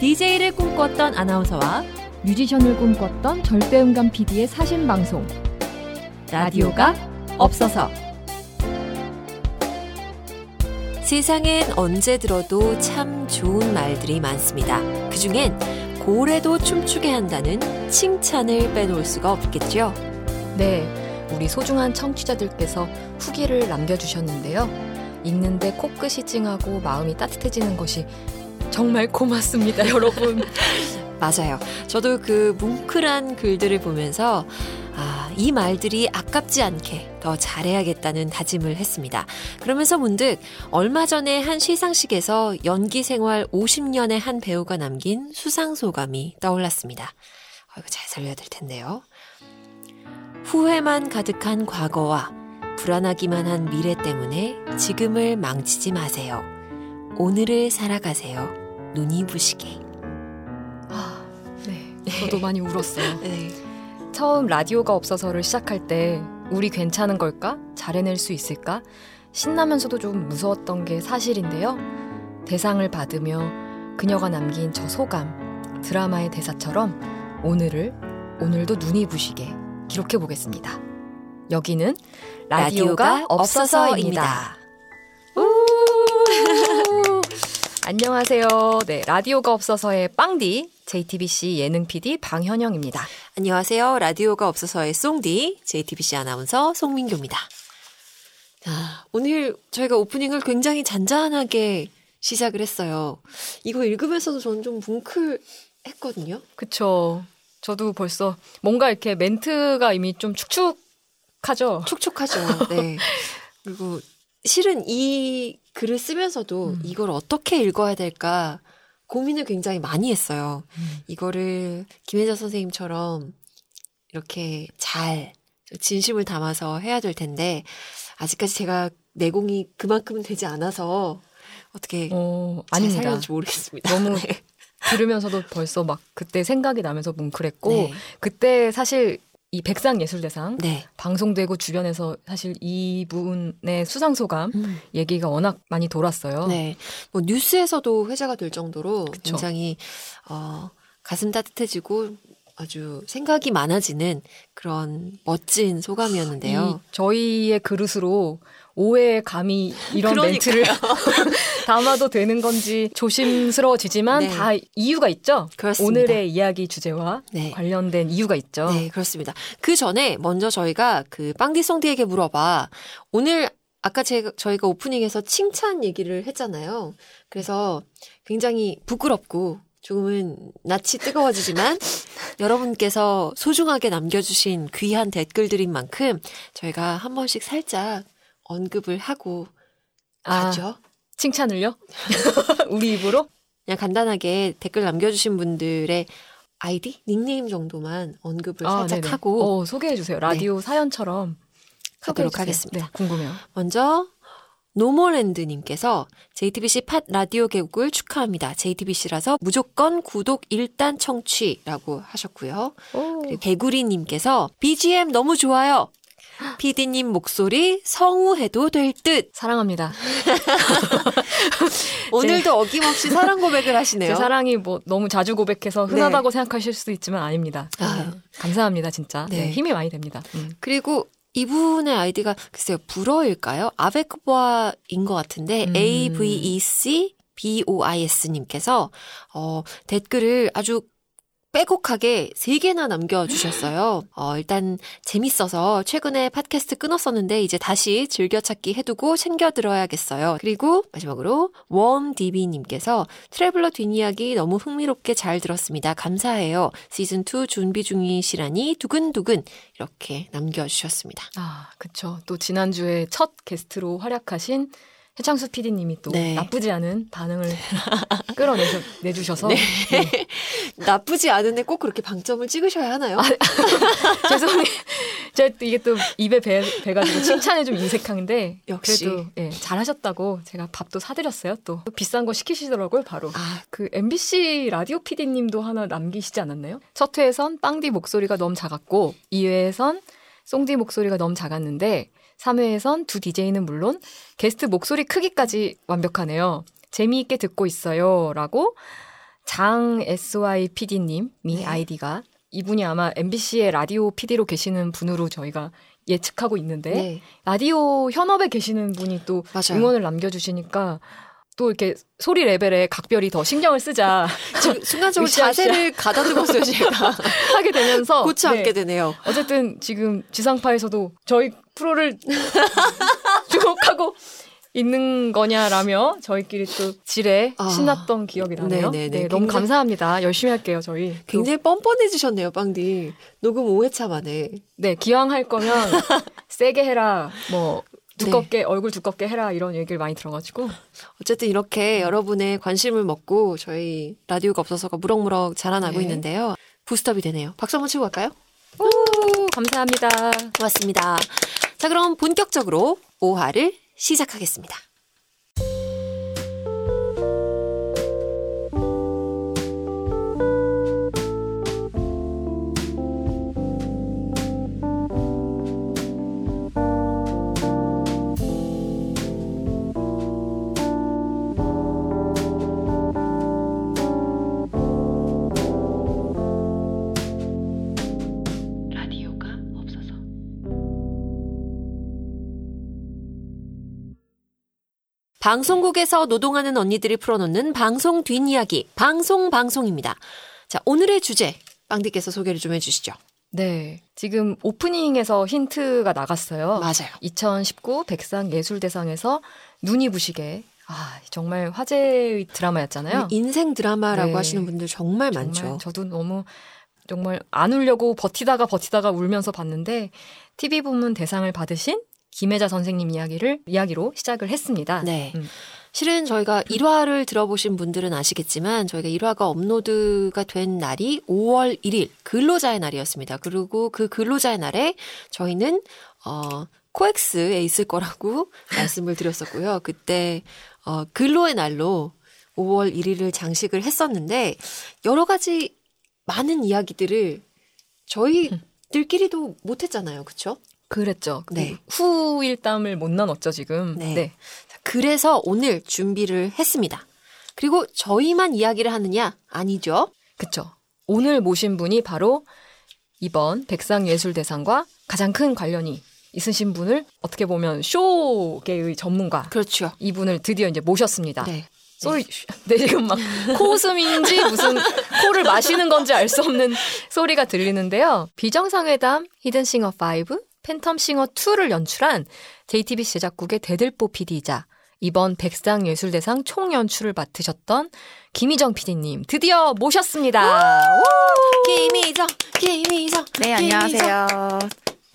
DJ를 꿈꿨던 아나운서와 뮤지션을 꿈꿨던 절대음감 PD의 사신 방송 라디오가 없어서 세상엔 언제 들어도 참 좋은 말들이 많습니다. 그 중엔 고래도 춤추게 한다는 칭찬을 빼놓을 수가 없겠죠. 네, 우리 소중한 청취자들께서 후기를 남겨주셨는데요. 읽는데 코끝이 찡하고 마음이 따뜻해지는 것이 정말 고맙습니다, 여러분. 맞아요. 저도 그 뭉클한 글들을 보면서 아, 이 말들이 아깝지 않게 더 잘해야겠다는 다짐을 했습니다. 그러면서 문득 얼마 전에 한 시상식에서 연기 생활 50년의 한 배우가 남긴 수상 소감이 떠올랐습니다. 어, 이거 잘 살려야 될 텐데요. 후회만 가득한 과거와 불안하기만 한 미래 때문에 지금을 망치지 마세요. 오늘을 살아가세요. 눈이 부시게. 아, 네. 저도 많이 울었어요. 네. 처음 라디오가 없어서를 시작할 때 우리 괜찮은 걸까? 잘해낼 수 있을까? 신나면서도 좀 무서웠던 게 사실인데요. 대상을 받으며 그녀가 남긴 저 소감, 드라마의 대사처럼 오늘을, 오늘도 눈이 부시게 기록해 보겠습니다. 여기는 라디오가, 없어서입니다. 우! 안녕하세요. 네, 라디오가 없어서의 빵디, JTBC 예능 PD 방현영입니다. 안녕하세요. 라디오가 없어서의 송디, JTBC 아나운서 송민교입니다. 자, 오늘 저희가 오프닝을 굉장히 잔잔하게 시작을 했어요. 이거 읽으면서도 저는 좀 뭉클했거든요. 그쵸. 저도 벌써 뭔가 이렇게 멘트가 이미 좀 축축하죠. 촉촉하죠. 네. 그리고 실은 이 글을 쓰면서도 음. 이걸 어떻게 읽어야 될까 고민을 굉장히 많이 했어요. 음. 이거를 김혜자 선생님처럼 이렇게 잘 진심을 담아서 해야 될 텐데 아직까지 제가 내공이 그만큼은 되지 않아서 어떻게 어, 잘. 살려는지 모르겠습니다. 너무 네. 들으면서도 벌써 막 그때 생각이 나면서 뭉클했고 네. 그때 사실 이 백상예술대상 네. 방송되고 주변에서 사실 이분의 수상 소감 음. 얘기가 워낙 많이 돌았어요. 네. 뭐 뉴스에서도 회자가 될 정도로 그쵸. 굉장히 어 가슴 따뜻해지고 아주 생각이 많아지는 그런 멋진 소감이었는데요. 이 저희의 그릇으로 오해의 감이 이런 그러니까요. 멘트를 담아도 되는 건지 조심스러워지지만 네. 다 이유가 있죠. 그렇습니다. 오늘의 이야기 주제와 네. 관련된 이유가 있죠. 네, 그렇습니다. 그 전에 먼저 저희가 그 빵디송디에게 물어봐. 오늘 아까 제가 저희가 오프닝에서 칭찬 얘기를 했잖아요. 그래서 굉장히 부끄럽고 조금은 낯이 뜨거워지지만 여러분께서 소중하게 남겨주신 귀한 댓글들인 만큼 저희가 한 번씩 살짝 언급을 하고 아, 가죠. 칭찬을요? 우리 입으로? 그냥 간단하게 댓글 남겨주신 분들의 아이디, 닉네임 정도만 언급을 살짝 네네. 하고 어, 소개해 주세요. 라디오 사연처럼 가도록 소개해 주세요. 하겠습니다. 네, 궁금해요. 먼저 노모랜드님께서 JTBC 팟 라디오 개국을 축하합니다. JTBC라서 무조건 구독 일단 청취라고 하셨고요. 오. 그리고 개구리님께서 BGM 너무 좋아요. PD님 목소리 성우해도 될 듯. 사랑합니다. 오늘도 어김없이 사랑 고백을 제 하시네요. 사랑이 뭐 너무 자주 고백해서 흔하다고 생각하실 수도 있지만 아닙니다. 아. 네, 감사합니다, 진짜. 네, 네. 힘이 많이 됩니다. 음. 그리고 이분의 아이디가 글쎄요 불어일까요? 아베크보아인 것 같은데 음. A V E C B O I S 님께서 어 댓글을 아주 빼곡하게 세 개나 남겨주셨어요. 어, 일단 재밌어서 최근에 팟캐스트 끊었었는데 이제 다시 즐겨찾기 해두고 챙겨 들어야겠어요. 그리고 마지막으로 웜디비님께서 트래블러 뒷이야기 너무 흥미롭게 잘 들었습니다. 감사해요. 시즌2 준비 중이시라니 두근두근 이렇게 남겨주셨습니다. 아, 그쵸. 또 지난주에 첫 게스트로 활약하신 해창수 PD님이 또 네. 나쁘지 않은 반응을 끌어내셔, 내주셔서. 네. 네. 나쁘지 않은데 꼭 그렇게 방점을 찍으셔야 하나요? 죄송해요. 제가 또 이게 또 입에 배, 배가지고 칭찬에 좀 인색한데. 역시. 그래도 예, 잘하셨다고 제가 밥도 사드렸어요. 또 비싼 거 시키시더라고요, 바로. 아, 그 MBC 라디오 PD님도 하나 남기시지 않았나요? 첫 회에선 빵디 목소리가 너무 작았고 2회에선 송디 목소리가 너무 작았는데 3회에선 두 DJ는 물론 게스트 목소리 크기까지 완벽하네요. 재미있게 듣고 있어요. 라고 장 SY PD님이 네. 아이디가 이분이 아마 MBC의 라디오 PD로 계시는 분으로 저희가 예측하고 있는데 네. 라디오 현업에 계시는 분이 또 맞아요. 응원을 남겨주시니까 또 이렇게 소리 레벨에 각별히 더 신경을 쓰자 지금 순간적으로. 자세를 가다듬었어요, 제가. 하게 되면서 고치 네. 않게 되네요. 어쨌든 지금 지상파에서도 저희 프로를 주목하고 있는 거냐라며 저희끼리 또 지레 아. 신났던 기억이 나네요. 네네네. 네, 너무 굉장히- 감사합니다. 열심히 할게요, 저희. 또. 굉장히 뻔뻔해지셨네요, 빵디. 녹음 5회차 만에. 네, 기왕 할 거면 세게 해라. 뭐 네. 두껍게 얼굴 두껍게 해라 이런 얘기를 많이 들어가지고 어쨌든 이렇게 여러분의 관심을 먹고 저희 라디오가 없어서가 무럭무럭 자라나고 네. 있는데요. 부스터이 되네요. 박수 한번 치고 갈까요? 오, 감사합니다. 고맙습니다. 자, 그럼 본격적으로 5화를 시작하겠습니다. 방송국에서 노동하는 언니들이 풀어놓는 방송 뒷이야기, 방송 방송입니다. 자, 오늘의 주제, 빵디께서 소개를 좀 해주시죠. 네, 지금 오프닝에서 힌트가 나갔어요. 맞아요. 2019 백상 예술대상에서 눈이 부시게 아 정말 화제의 드라마였잖아요. 인생 드라마라고 네. 하시는 분들 정말, 정말 많죠. 저도 너무 정말 안 울려고 버티다가 버티다가 울면서 봤는데 TV 부문 대상을 받으신 김혜자 선생님 이야기를 이야기로 시작을 했습니다. 네. 음. 실은 저희가 1화를 들어보신 분들은 아시겠지만 저희가 1화가 업로드가 된 날이 5월 1일 근로자의 날이었습니다. 그리고 그 근로자의 날에 저희는 어 코엑스에 있을 거라고 말씀을 드렸었고요. 그때 어 근로의 날로 5월 1일을 장식을 했었는데 여러 가지 많은 이야기들을 저희들끼리도 못 했잖아요. 그렇죠? 그랬죠. 네. 그 후일담을 못 나눴죠 지금. 네. 그래서 오늘 준비를 했습니다. 그리고 저희만 이야기를 하느냐? 아니죠. 그쵸. 오늘 모신 분이 바로 이번 백상예술대상과 가장 큰 관련이 있으신 분을 어떻게 보면 쇼계의 전문가 그렇죠. 이분을 드디어 이제 모셨습니다. 네. 소리, 네, 지금 막 코웃음인지 무슨 코를 마시는 건지 알 수 없는 소리가 들리는데요. 비정상회담, 히든싱어 5, 팬텀싱어 2를 연출한 JTBC 제작국의 대들보 PD이자 이번 백상예술대상 총연출을 맡으셨던 김희정 PD님 드디어 모셨습니다. 김희정, 김희정. 네. 안녕하세요.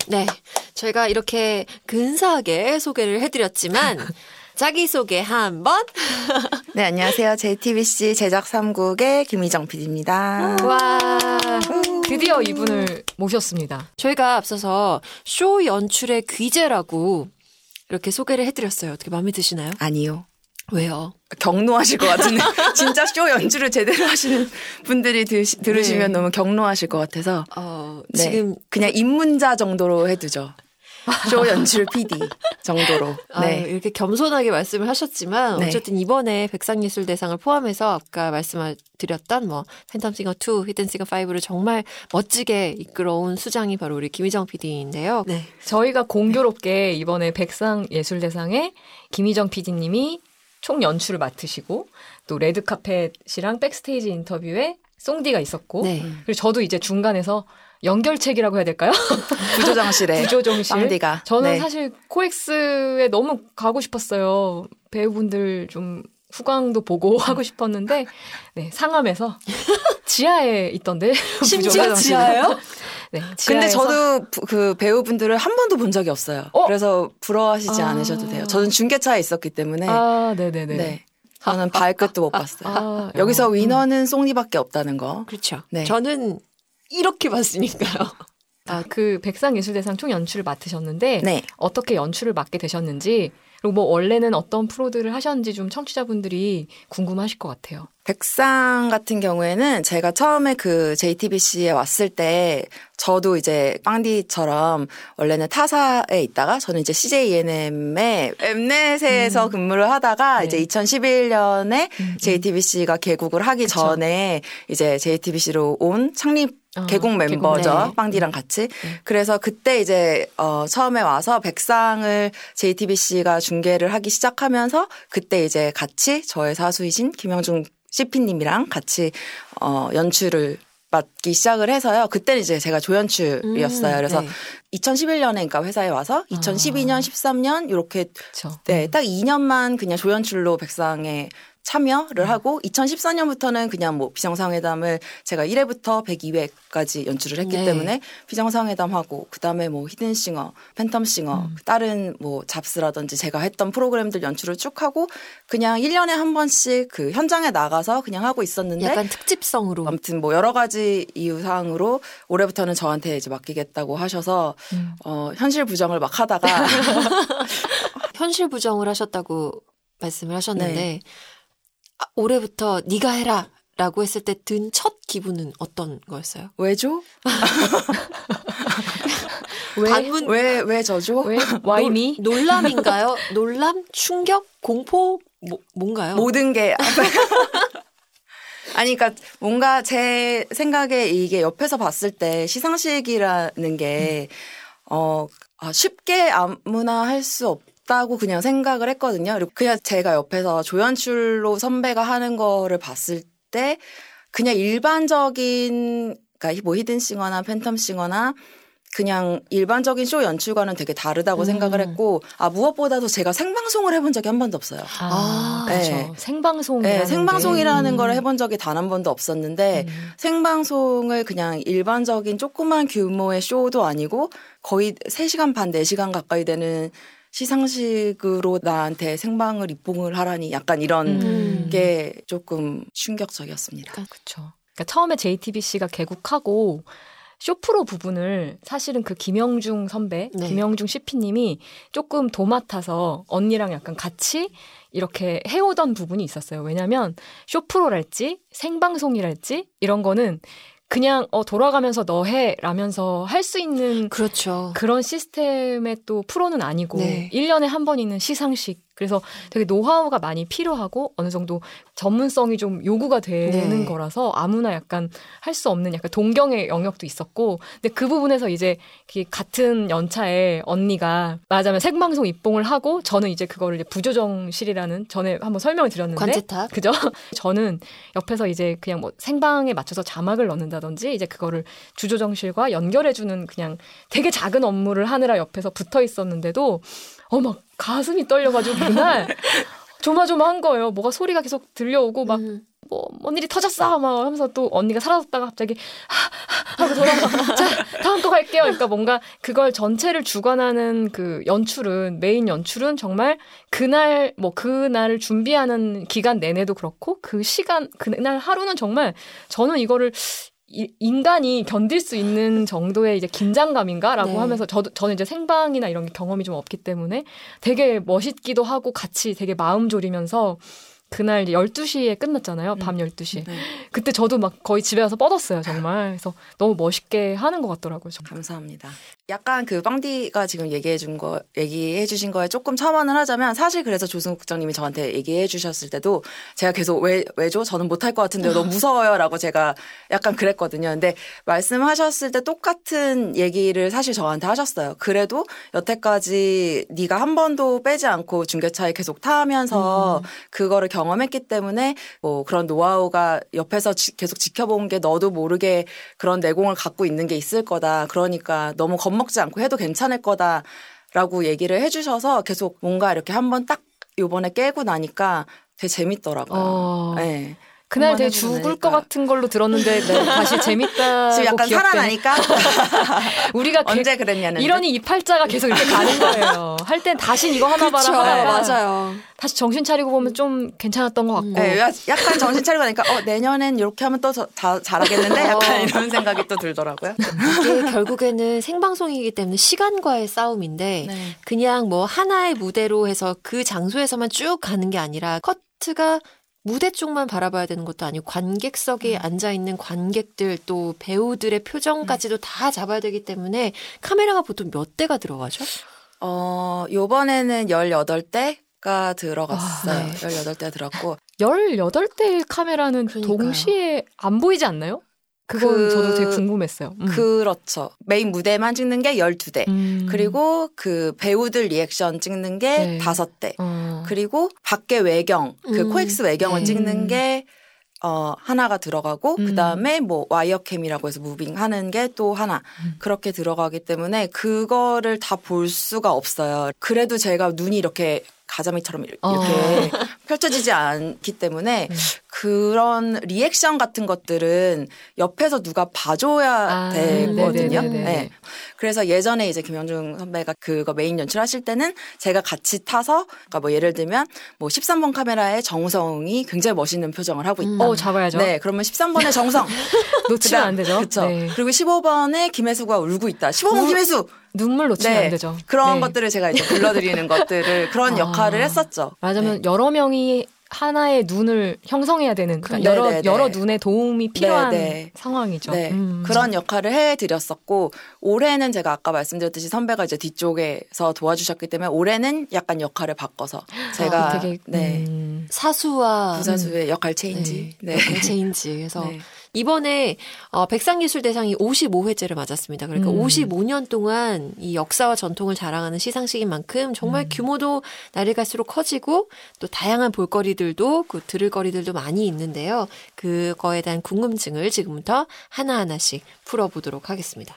네. 저희가 이렇게 근사하게 소개를 해드렸지만, 자기소개 한번. 네, 안녕하세요. JTBC 제작 3국의 김희정 PD입니다. 와, 드디어 이분을 모셨습니다. 저희가 앞서서 쇼 연출의 귀재라고 이렇게 소개를 해드렸어요. 어떻게 마음에 드시나요? 아니요. 왜요? 경로하실 것 같은데. 진짜 쇼 연출을 제대로 하시는 분들이 드시, 들으시면 네. 너무 경로하실 것 같아서. 어, 네, 지금 그냥 입문자 정도로 해두죠. 쇼 연출 PD 정도로. 아, 네. 이렇게 겸손하게 말씀을 하셨지만 네. 어쨌든 이번에 백상예술대상을 포함해서 아까 말씀드렸던 뭐 팬텀싱어 2, 히든싱어 5를 정말 멋지게 이끌어온 수장이 바로 우리 김희정 PD인데요. 네. 저희가 공교롭게 이번에 백상예술대상에 김희정 PD님이 총 연출을 맡으시고 또 레드카펫이랑 백스테이지 인터뷰에 송디가 있었고 네. 그리고 저도 이제 중간에서 연결책이라고 해야 될까요? 구조장실에. 구조정실. 빵디가. 저는 네. 사실 코엑스에 너무 가고 싶었어요. 배우분들 좀 후광도 보고 하고 싶었는데 네, 상암에서 지하에 있던데 심지어 지하예요? 네, 근데 지하에서 저도 부- 그 배우분들을 한 번도 본 적이 없어요. 어? 그래서 부러워하시지 아. 않으셔도 돼요. 저는 중계차에 있었기 때문에. 아, 네네네. 네. 저는 발끝도 못 봤어요. 아, 여기서 어. 위너는 송리밖에 없다는 거. 그렇죠. 네. 저는 이렇게 봤으니까요. 아, 그 백상예술대상 총 연출을 맡으셨는데 네. 어떻게 연출을 맡게 되셨는지 그리고 뭐 원래는 어떤 프로들을 하셨는지 좀 청취자분들이 궁금하실 것 같아요. 백상 같은 경우에는 제가 처음에 그 JTBC에 왔을 때 저도 이제 빵디처럼 원래는 타사에 있다가 저는 이제 CJENM의 엠넷에서 음. 근무를 하다가 네. 이제 2011년에 음, JTBC가 개국을 하기 그쵸. 전에 이제 JTBC로 온 창립 어, 개국 멤버죠. 개국, 네. 빵디랑 같이. 네. 그래서 그때 이제 어 처음에 와서 백상을 JTBC가 중계를 하기 시작하면서 그때 이제 같이 저의 사수이신 김영중 CP님이랑 같이 어 연출을 맡기 시작을 해서요. 그때는 이제 제가 조연출이었어요. 음, 그래서 네. 2011년에 그러니까 회사에 와서 2012년, 아. 13년 이렇게 그쵸. 네, 딱 2년만 그냥 조연출로 백상에 참여를 음. 하고 2014년부터는 그냥 뭐 비정상회담을 제가 1회부터 102회까지 연출을 했기 네. 때문에 비정상회담하고 그다음에 뭐 히든싱어, 팬텀싱어, 음. 다른 뭐 잡스라든지 제가 했던 프로그램들 연출을 쭉 하고 그냥 1년에 한 번씩 그 현장에 나가서 그냥 하고 있었는데 약간 특집성으로 아무튼 뭐 여러 가지 이유 사항으로 올해부터는 저한테 이제 맡기겠다고 하셔서 음. 어 현실 부정을 막 하다가 현실 부정을 하셨다고 말씀을 하셨는데 네. 아, 올해부터 네가 해라. 라고 했을 때 든 첫 기분은 어떤 거였어요? 왜죠? 왜, 반문, 왜, 왜 저죠? 왜? Why me? 놀람인가요? 놀람? 충격? 공포? 뭐, 뭔가요? 모든 게. 아니, 그니까 뭔가 제 생각에 이게 옆에서 봤을 때 시상식이라는 게, 음. 어, 아, 쉽게 아무나 할 수 없, 없다고 그냥 생각을 했거든요. 그리고 그냥 제가 옆에서 조연출로 선배가 하는 거를 봤을 때 그냥 일반적인 그러니까 뭐 히든싱어나 팬텀싱어나 그냥 일반적인 쇼 연출과는 되게 다르다고 음. 생각을 했고 아 무엇보다도 제가 생방송을 해본 적이 한 번도 없어요. 아, 네. 그렇죠. 생방송 네, 생방송이라는 게. 걸 음. 해본 적이 단 한 번도 없었는데 음. 생방송을 그냥 일반적인 조그만 규모의 쇼도 아니고 거의 3시간 반 4시간 가까이 되는 시상식으로 나한테 생방을 입봉을 하라니 약간 이런 음. 게 조금 충격적이었습니다. 그렇죠. 그러니까 처음에 JTBC가 개국하고 쇼프로 부분을 사실은 그 김영중 선배, 네. 김영중 CP님이 조금 도맡아서 언니랑 약간 같이 이렇게 해오던 부분이 있었어요. 왜냐면 쇼프로랄지 생방송이랄지 이런 거는 그냥 어 돌아가면서 너 해라면서 할 수 있는 그렇죠. 그런 시스템의 또 프로는 아니고 네. 1년에 한 번 있는 시상식 그래서 되게 노하우가 많이 필요하고 어느 정도 전문성이 좀 요구가 되는 네. 거라서 아무나 약간 할 수 없는 약간 동경의 영역도 있었고 근데 그 부분에서 이제 같은 연차에 언니가 말하자면 생방송 입봉을 하고 저는 이제 그거를 이제 부조정실이라는 전에 한번 설명을 드렸는데 관제탑 그죠? 저는 옆에서 이제 그냥 뭐 생방에 맞춰서 자막을 넣는다든지 이제 그거를 주조정실과 연결해 주는 그냥 되게 작은 업무를 하느라 옆에서 붙어 있었는데도 어, 막 가슴이 떨려가지고 그날 조마조마한 거예요. 뭐가 소리가 계속 들려오고 막 음. 뭐, 뭔 일이 터졌어! 막 하면서 또 언니가 사라졌다가 갑자기, 하, 하고 돌아와서, 자, 다음 또 갈게요. 그러니까 뭔가 그걸 전체를 주관하는 그 연출은, 메인 연출은 정말 그날, 뭐, 그날을 준비하는 기간 내내도 그렇고, 그 시간, 그날 하루는 정말 저는 이거를 인간이 견딜 수 있는 정도의 이제 긴장감인가라고 네. 하면서 저도 저는 이제 생방이나 이런 게 경험이 좀 없기 때문에 되게 멋있기도 하고 같이 되게 마음 졸이면서 그날 12시에 끝났잖아요. 밤 12시. 네. 그때 저도 막 거의 집에 와서 뻗었어요, 정말. 그래서 너무 멋있게 하는 것 같더라고요. 정말. 감사합니다. 약간 그 빵디가 지금 얘기해 준 거, 얘기해 주신 거에 조금 첨언을 하자면 사실 그래서 조승우 국장님이 저한테 얘기해 주셨을 때도 제가 계속 왜, 왜죠? 저는 못할 것 같은데 너무 무서워요. 라고 제가 약간 그랬거든요. 근데 말씀하셨을 때 똑같은 얘기를 사실 저한테 하셨어요. 그래도 여태까지 네가 한 번도 빼지 않고 중계차에 계속 타면서 음. 그거를 경 경험했기 때문에 뭐 그런 노하우가 옆에서 지, 계속 지켜본 게 너도 모르게 그런 내공을 갖고 있는 게 있을 거다. 그러니까 너무 겁 먹지 않고 해도 괜찮을 거다. 라고 얘기를 해주셔서 계속 뭔가 이렇게 한번 딱 요번에 깨고 나니까 되게 재밌더라고요. 어... 네. 그날 되게 죽을 것 같은 걸로 들었는데 네, 다시 재밌다. 지금 약간 살아나니까 우리가 언제 그랬냐는 이러니 이 팔자가 계속 이렇게 가는 거예요. 할 땐 다신 이거 하나 봐라 하다가 맞아요. 다시 정신 차리고 보면 좀 괜찮았던 것 같고. 네, 약간 정신 차리고 나니까 어 내년엔 이렇게 하면 또 자, 잘하겠는데 어. 약간 이런 생각이 또 들더라고요. 이게 결국에는 생방송이기 때문에 시간과의 싸움인데 네. 그냥 뭐 하나의 무대로 해서 그 장소에서만 쭉 가는 게 아니라 커트가 무대 쪽만 바라봐야 되는 것도 아니고 관객석에 음. 앉아 있는 관객들 또 배우들의 표정까지도 다 잡아야 되기 때문에 카메라가 보통 몇 대가 들어가죠? 어, 요번에는 18대가 들어갔어요. 아, 네. 18대가 들었고 18대의 카메라는 그러니까요. 동시에 안 보이지 않나요? 그건 그- 저도 되게 궁금했어요. 음. 그렇죠. 메인 무대만 찍는 게 12대. 음. 그리고 그 배우들 리액션 찍는 게 네. 다섯 대 어. 그리고 밖에 외경, 그 음. 코엑스 외경을 네. 찍는 게 어, 하나가 들어가고, 음. 그 다음에 뭐 wire cam이라고 해서 moving 하는 게 또 하나. 음. 그렇게 들어가기 때문에 그거를 다 볼 수가 없어요. 그래도 제가 눈이 이렇게 가자미처럼 이렇게 어. 펼쳐지지 않기 때문에 네. 그런 리액션 같은 것들은 옆에서 누가 봐줘야 아, 되거든요. 네네네네. 네. 그래서 예전에 이제 김영중 선배가 그거 메인 연출하실 때는 제가 같이 타서 그러니까 뭐 예를 들면 뭐 13번 카메라에 정우성이 굉장히 멋있는 표정을 하고 있다. 어, 잡아야죠. 네, 그러면 13번에 정우성. 놓치면 안 되죠. 그렇죠. 네. 그리고 15번에 김혜수가 울고 있다. 15번 울- 김혜수. 눈물 놓치면 네. 안 되죠. 그런 네. 것들을 제가 이제 불러드리는 것들을 그런 아. 역할을 했었죠. 말하자면 네. 여러 명이 하나의 눈을 형성해야 되는 그러니까 네, 여러 네, 네. 여러 눈의 도움이 필요한 네, 네. 상황이죠. 네, 음. 그런 역할을 해 드렸었고 올해는 제가 아까 말씀드렸듯이 선배가 이제 뒤쪽에서 도와주셨기 때문에 올해는 약간 역할을 바꿔서 제가 아, 되게 네 음. 사수와 부사수의 역할 체인지. 네. 역할 체인지. 네. 이번에 어, 백상예술대상이 55회째를 맞았습니다. 그러니까 음. 55년 동안 이 역사와 전통을 자랑하는 시상식인 만큼 정말 음. 규모도 날이 갈수록 커지고 또 다양한 볼거리들도 그 들을 거리들도 많이 있는데요. 그거에 대한 궁금증을 지금부터 하나하나씩 풀어보도록 하겠습니다.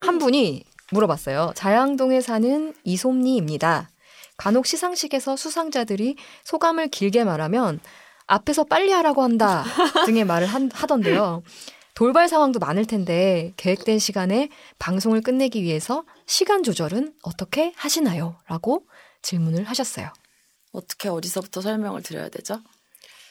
한 분이 물어봤어요. 자양동에 사는 이솜니입니다. 간혹 시상식에서 수상자들이 소감을 길게 말하면 앞에서 빨리 하라고 한다 등의 말을 한- 하던데요. 돌발 상황도 많을 텐데 계획된 시간에 방송을 끝내기 위해서 시간 조절은 어떻게 하시나요? 라고 질문을 하셨어요. 어떻게 어디서부터 설명을 드려야 되죠?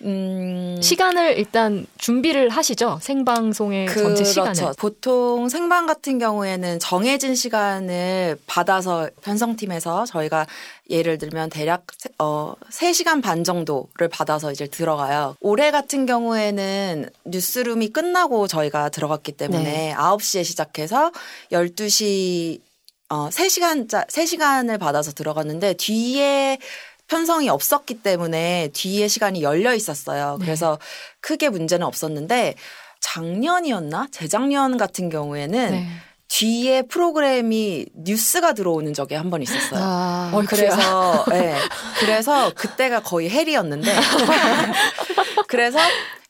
음, 시간을 일단 준비를 하시죠. 생방송의 전체 시간을. 그렇죠. 보통 생방 같은 경우에는 정해진 시간을 받아서 편성팀에서 저희가 예를 들면 대략 세- 어 3시간 반 정도를 받아서 이제 들어가요. 올해 같은 경우에는 뉴스룸이 끝나고 저희가 들어갔기 때문에 네. 9시에 시작해서 12시 어 3시간짜 3시간을 받아서 들어갔는데 뒤에 편성이 없었기 때문에 뒤에 시간이 열려 있었어요. 네. 그래서 크게 문제는 없었는데 작년이었나? 재작년 같은 경우에는 네. 뒤에 프로그램이 뉴스가 들어오는 적이 한 번 있었어요. 아, 그래서 예. 그래서 그때가 거의 헬이었는데 그래서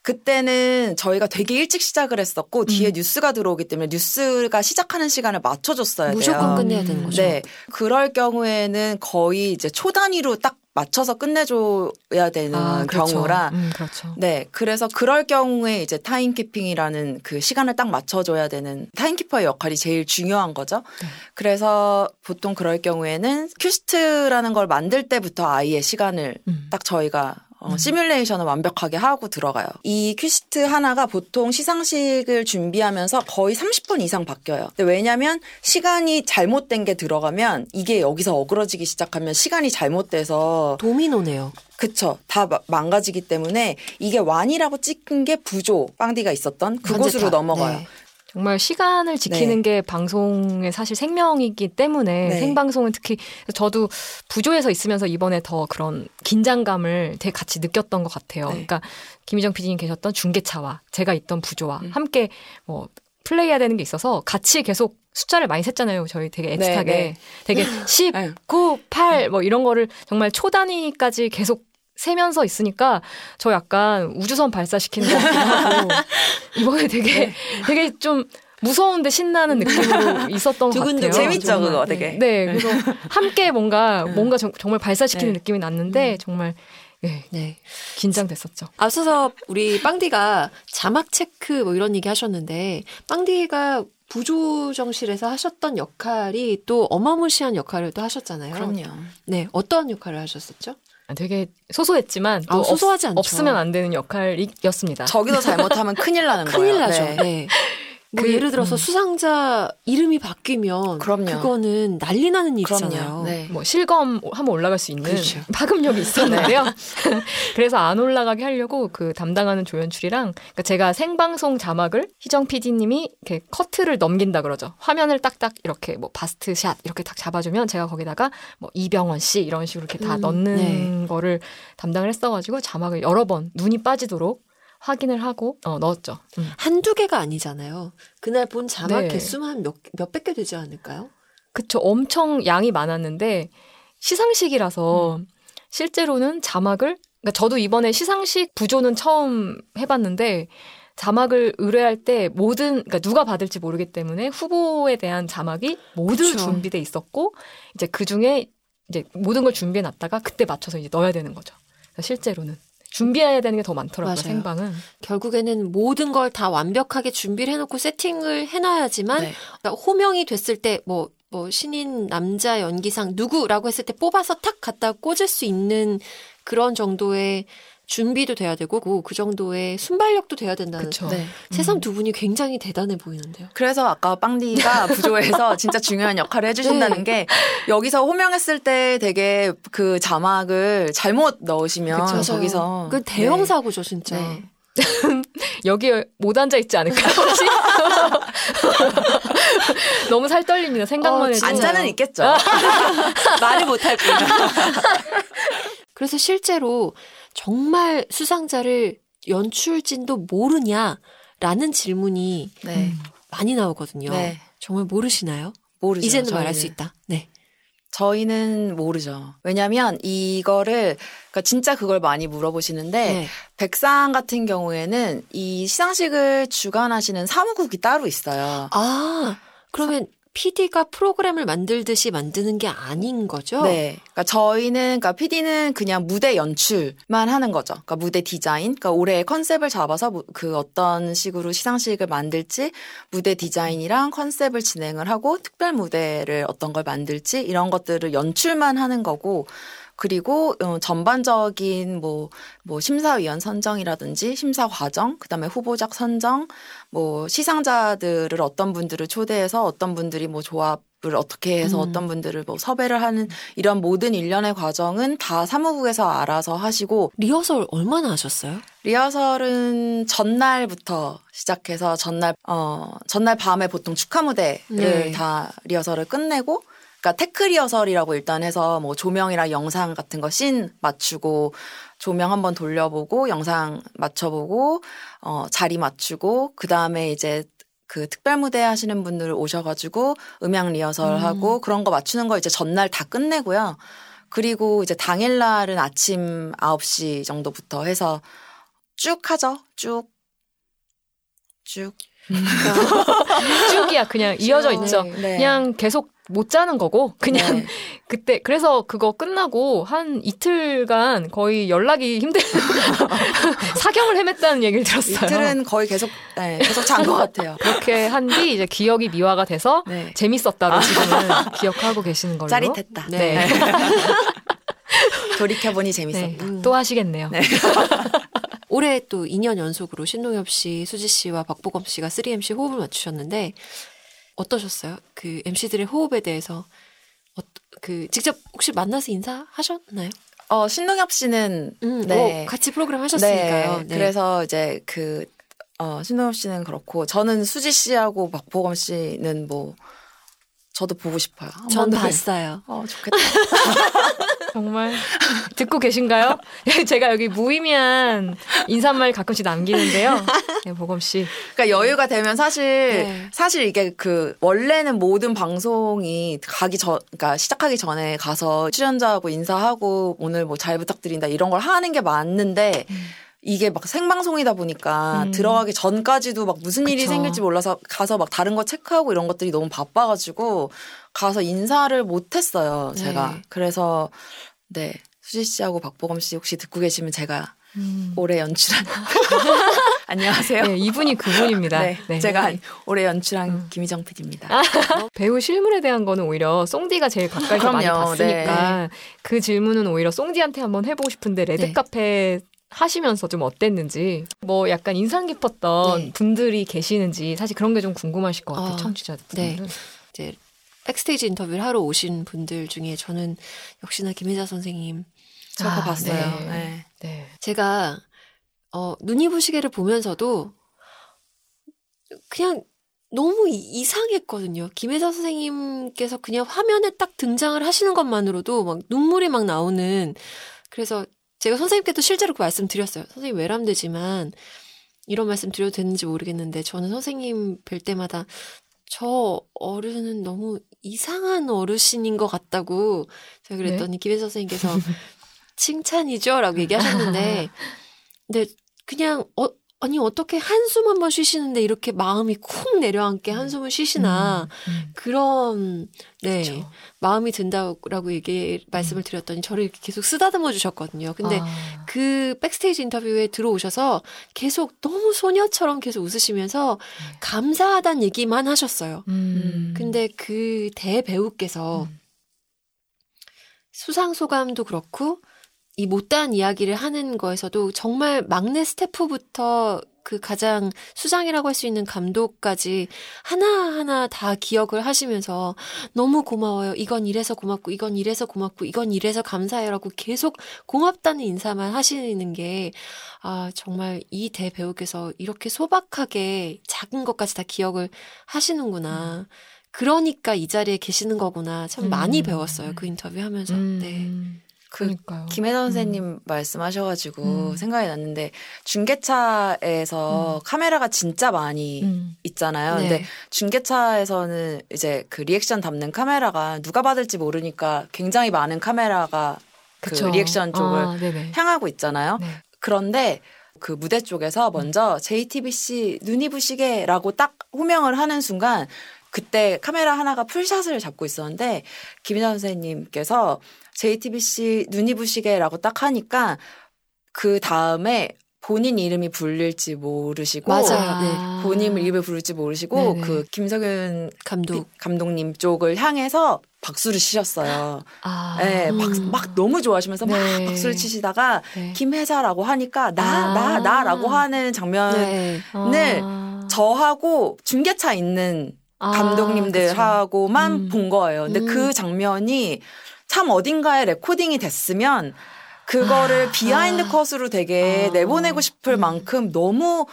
그때는 저희가 되게 일찍 시작을 했었고 뒤에 음. 뉴스가 들어오기 때문에 뉴스가 시작하는 시간을 맞춰줬어야 돼요. 무조건 끝내야 음. 되는 거죠. 네. 그럴 경우에는 거의 이제 초 단위로 딱 맞춰서 끝내줘야 되는 아, 그렇죠. 경우라 음, 그렇죠. 네. 그래서 그럴 경우에 이제 timekeeping이라는 그 시간을 딱 맞춰줘야 되는 타임키퍼의 역할이 제일 중요한 거죠. 네. 그래서 보통 그럴 경우에는 큐시트라는 걸 만들 때부터 아예 시간을 음. 딱 저희가 어, 음. 시뮬레이션을 완벽하게 하고 들어가요. 이 큐시트 하나가 보통 시상식을 준비하면서 거의 30번 이상 바뀌어요. 왜냐면 시간이 잘못된 게 들어가면 이게 여기서 어그러지기 시작하면 시간이 잘못돼서 도미노네요. 그쵸. 다 마- 망가지기 때문에 이게 완이라고 찍은 게 부조 빵디가 있었던 그곳으로 현재탑. 넘어가요. 네. 정말 시간을 지키는 게 방송의 사실 생명이기 때문에 네. 생방송은 특히 저도 부조에서 있으면서 이번에 더 그런 긴장감을 되게 같이 느꼈던 것 같아요. 네. 그러니까 김희정 PD님 계셨던 중계차와 제가 있던 부조와 음. 함께 뭐 플레이해야 되는 게 있어서 같이 계속 숫자를 많이 셌잖아요. 저희 되게 네, 애틋하게 네. 되게 10, 네. 9, 8 뭐 이런 거를 정말 초 단위까지 계속 세면서 있으니까 저 약간 우주선 발사시키는 것 같기도 하고 이번에 되게 네. 되게 좀 무서운데 신나는 느낌으로 있었던 것 같아요. 재밌죠. 그거 네. 되게. 네, 그래서 함께 뭔가 뭔가 정, 말 발사시키는 네. 느낌이 났는데 정말 예, 네. 긴장됐었죠. 앞서서 우리 빵디가 자막 체크 뭐 이런 얘기 하셨는데 빵디가 부조정실에서 하셨던 역할이 또 어마무시한 역할을 또 하셨잖아요. 그럼요. 네, 어떤 역할을 하셨었죠? 아, 되게 소소했지만 아, 또 소소하지 않죠. 없, 없으면 안 되는 역할이었습니다. 저기서 잘못하면 큰일 나는 거예요. 큰일 나죠. 네. 네. 뭐 그- 예를 들어서 음. 수상자 이름이 바뀌면 그럼요. 그거는 난리 나는 일이잖아요. 네. 뭐 실검 하면 올라갈 수 있는 그렇죠. 파급력이 있었는데요. 그래서 안 올라가게 하려고 그 담당하는 조연출이랑 그러니까 제가 생방송 자막을 희정 PD님이 이렇게 커트를 넘긴다 그러죠. 화면을 딱딱 이렇게 뭐 바스트 샷 이렇게 딱 잡아주면 제가 거기다가 뭐 이병헌 씨 이런 식으로 이렇게 다 음, 넣는 네. 거를 담당을 했어가지고 자막을 여러 번 눈이 빠지도록 확인을 하고 어, 넣었죠. 음. 한두 개가 아니잖아요. 그날 본 자막 네. 개수만 몇, 몇백 개 되지 않을까요? 그쵸. 엄청 양이 많았는데 시상식이라서 음. 실제로는 자막을 그러니까 저도 이번에 시상식 부조는 처음 해봤는데 자막을 의뢰할 때 모든 그러니까 누가 받을지 모르기 때문에 후보에 대한 자막이 모두 그쵸. 준비돼 있었고 이제 그 중에 이제 모든 걸 준비해 놨다가 그때 맞춰서 이제 넣어야 되는 거죠. 그러니까 실제로는 준비해야 되는 게 더 많더라고요. 맞아요. 생방은. 결국에는 모든 걸 다 완벽하게 준비를 해놓고 세팅을 해놔야지만 네. 그러니까 호명이 됐을 때뭐 뭐 신인 남자 연기상 누구라고 했을 때 뽑아서 탁 갖다 꽂을 수 있는 그런 정도의 준비도 돼야 되고 그- 그 정도의 순발력도 돼야 된다는 그쵸. 네. 세상 두 분이 굉장히 대단해 보이는데요. 그래서 아까 빵디가 부조에서 진짜 중요한 역할을 해주신다는 게 여기서 호명했을 때 되게 그 자막을 잘못 넣으시면 그쵸. 저기서 그 대형 네. 사고죠 진짜. 네. 여기에 못 앉아 있지 않을까요? 혹시? 너무 살 떨립니다. 생각만 어, 해도. 앉아는 있겠죠. 말을 못할 뿐. 그래서 실제로 정말 수상자를 연출진도 모르냐라는 질문이 네. 많이 나오거든요. 네. 정말 모르시나요? 모르죠. 이제는 말할 저희는. 수 있다. 네. 저희는 모르죠. 왜냐면 이거를 그러니까 진짜 그걸 많이 물어보시는데 네. 백상 같은 경우에는 이 시상식을 주관하시는 사무국이 따로 있어요. 아, 그러면 PD가 프로그램을 만들듯이 만드는 게 아닌 거죠? 네. 그러니까 저희는, 그러니까 PD는 그냥 무대 연출만 하는 거죠. 그러니까 무대 디자인. 그러니까 올해의 컨셉을 잡아서 무- 그 어떤 식으로 시상식을 만들지, 무대 디자인이랑 컨셉을 진행을 하고, 특별 무대를 어떤 걸 만들지, 이런 것들을 연출만 하는 거고, 그리고 어, 전반적인 뭐, 뭐 심사위원 선정이라든지 심사 과정, 그 다음에 후보작 선정, 뭐 시상자들을 어떤 분들을 초대해서 어떤 분들이 뭐 조합 을 어떻게 해서 음. 어떤 분들을 뭐 섭외를 하는 이런 모든 일련의 과정은 다 사무국에서 알아서 하시고 리허설 얼마나 하셨어요? 리허설은 전날부터 시작해서 전날 어 전날 밤에 보통 축하 무대를 네. 다 리허설을 끝내고 그러니까 tech 리허설이라고 일단 해서 뭐 조명이랑 영상 같은 거 씬 맞추고 조명 한번 돌려보고 영상 맞춰보고 어 자리 맞추고 그 다음에 이제 그 특별 무대 하시는 분들 오셔가지고 음향 리허설 하고 그런 거 맞추는 거 이제 전날 다 끝내고요. 그리고 이제 당일 날은 아침 9시 정도부터 해서 쭉 하죠. 쭉. 쭉. 쭉이야. 그냥 이어져 있죠. 네. 그냥 계속 못 자는 거고 그냥 네. 그때 그래서 그거 끝나고 한 이틀간 거의 연락이 힘들 사경을 헤맸다는 얘기를 들었어요. 이틀은 거의 계속 네, 계속 잔 것 같아요. 그렇게 한 뒤 이제 기억이 미화가 돼서 네. 재밌었다로 지금은 기억하고 계시는 걸로. 짜릿했다. 네. 돌이켜보니 네. 재밌었다. 음. 또 하시겠네요. 올해 또 2년 연속으로 신동엽 씨, 수지 씨와 박보검 씨가 3MC 호흡을 맞추셨는데 어떠셨어요? 그 MC들의 호흡에 대해서 어, 그 직접 혹시 만나서 인사하셨나요? 어, 신동엽 씨는 음, 네. 어, 같이 프로그램 하셨으니까요. 네. 그래서 이제 그 어, 신동엽 씨는 그렇고 저는 수지 씨하고 박보검 씨는 뭐 저도 보고 싶어요. 한전 봤어요. 어, 좋겠다. 정말 듣고 계신가요? 제가 여기 무의미한 인사말 가끔씩 남기는데요. 네, 보검 씨. 그러니까 여유가 되면 사실 네. 사실 이게 그 원래는 모든 방송이 가기 전 그러니까 시작하기 전에 가서 출연자하고 인사하고 오늘 뭐 잘 부탁드린다 이런 걸 하는 게 맞는데 이게 막 생방송이다 보니까 음. 들어가기 전까지도 막 무슨 일이 그쵸. 생길지 몰라서 가서 막 다른 거 체크하고 이런 것들이 너무 바빠가지고 가서 인사를 못했어요 제가 네. 그래서 네 수지 씨하고 박보검 씨 혹시 듣고 계시면 제가 음. 올해 연출한 안녕하세요. 네, 이분이 그분입니다. 네, 네. 제가 올해 연출한 음. 김희정 PD입니다. 배우 실물에 대한 거는 오히려 송디가 제일 가까이서 많이 그럼요. 봤으니까 그 질문은 오히려 송디한테 한번 해보고 싶은데 네. 레드카페 하시면서 좀 어땠는지 뭐 약간 인상 깊었던 네. 분들이 계시는지 사실 그런 게 좀 궁금하실 것 같아요 아, 청취자들. 네. 이제 백스테이지 인터뷰를 하러 오신 분들 중에 저는 역시나 김혜자 선생님 아, 봤어요. 네. 네. 네. 제가 어 눈이 부시게를 보면서도 그냥 너무 이- 이상했거든요. 김혜자 선생님께서 그냥 화면에 딱 등장을 하시는 것만으로도 막 눈물이 막 나오는 그래서 제가 선생님께도 실제로 그 말씀 드렸어요. 선생님 외람되지만 이런 말씀 드려도 되는지 모르겠는데 저는 선생님 뵐 때마다 저 어른은 너무 이상한 어르신인 것 같다고 제가 그랬더니 김혜자 선생님께서 칭찬이죠라고 얘기하셨는데 근데 그냥 어 아니 어떻게 한숨 한 번 쉬시는데 이렇게 마음이 쿵 내려앉게 한숨을 쉬시나 음, 그런 네 그쵸. 마음이 든다라고 얘기 말씀을 드렸더니 저를 이렇게 계속 쓰다듬어 주셨거든요. 근데 아, 그 백스테이지 인터뷰에 들어오셔서 계속 너무 소녀처럼 계속 웃으시면서 네. 감사하다는 얘기만 하셨어요. 음. 근데 그 대배우께서 음. 수상 소감도 그렇고 이 못다한 이야기를 하는 거에서도 정말 막내 스태프부터 그 가장 수장이라고 할 수 있는 감독까지 하나하나 다 기억을 하시면서 너무 고마워요. 이건 이래서 고맙고, 이건 이래서 고맙고, 이건 이래서 감사해요라고 계속 고맙다는 인사만 하시는 게, 아, 정말 이 대배우께서 이렇게 소박하게 작은 것까지 다 기억을 하시는구나. 그러니까 이 자리에 계시는 거구나. 참 많이 음. 배웠어요. 그 인터뷰 하면서. 음. 네. 그 그러니까요. 김혜자 선생님 말씀하셔가지고 음. 생각이 났는데 중계차에서 카메라가 진짜 많이 음. 있잖아요. 네. 근데 중계차에서는 이제 그 리액션 담는 카메라가 누가 받을지 모르니까 굉장히 많은 카메라가 그 그쵸. 리액션 쪽을 아. 향하고 있잖아요. 네. 그런데 그 무대 쪽에서 먼저 JTBC 눈이 부시게라고 딱 호명을 하는 순간 그때 카메라 하나가 full shot을 잡고 있었는데 김혜자 선생님께서 JTBC 눈이 부시게라고 딱 하니까 그 다음에 본인 이름이 불릴지 모르시고 맞아요. 네. 아. 본인 이름을 부를지 모르시고 네네. 그 김석윤 감독. 감독님 쪽을 향해서 박수를 치셨어요. 아. 네, 박- 음. 막 너무 좋아하시면서 막 네. 박수를 치시다가 네. 김혜자라고 하니까 나 아. 나 나 라고 하는 장면을 네. 아. 저하고 중계차 있는 아, 감독님들하고만. 음. 본 거예요. 근데 음. 그 장면이 참 어딘가에 레코딩이 됐으면 그거를 아. behind 컷으로 되게 아. 내보내고 싶을 음. 만큼 너무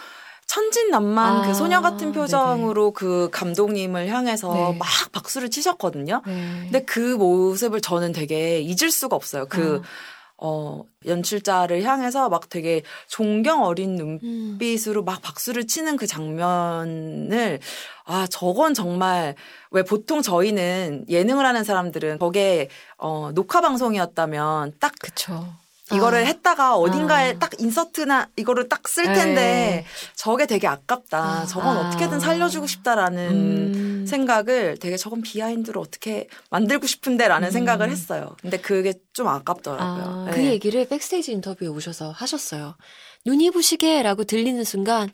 천진난만 아, 그 소녀 같은 표정으로 그 감독님을 향해서 네. 막 박수를 치셨거든요. 네. 근데 그 모습을 저는 되게 잊을 수가 없어요. 그, 아. 어, 연출자를 향해서 막 되게 존경 어린 음. 눈빛으로 막 박수를 치는 그 장면을, 아, 저건 정말, 왜 보통 저희는 예능을 하는 사람들은 저게, 어, 녹화 방송이었다면 딱 그쵸. 이거를 아. 했다가 어딘가에 아. 딱 인서트나 이거를 딱 쓸 텐데 네. 저게 되게 아깝다. 아. 저건 아. 어떻게든 살려주고 싶다라는 음. 생각을 되게 저건 비하인드로 어떻게 만들고 싶은데라는 음. 생각을 했어요. 근데 그게 좀 아깝더라고요. 아, 그 네. 얘기를 백스테이지 인터뷰에 오셔서 하셨어요. 눈이 부시게라고 들리는 순간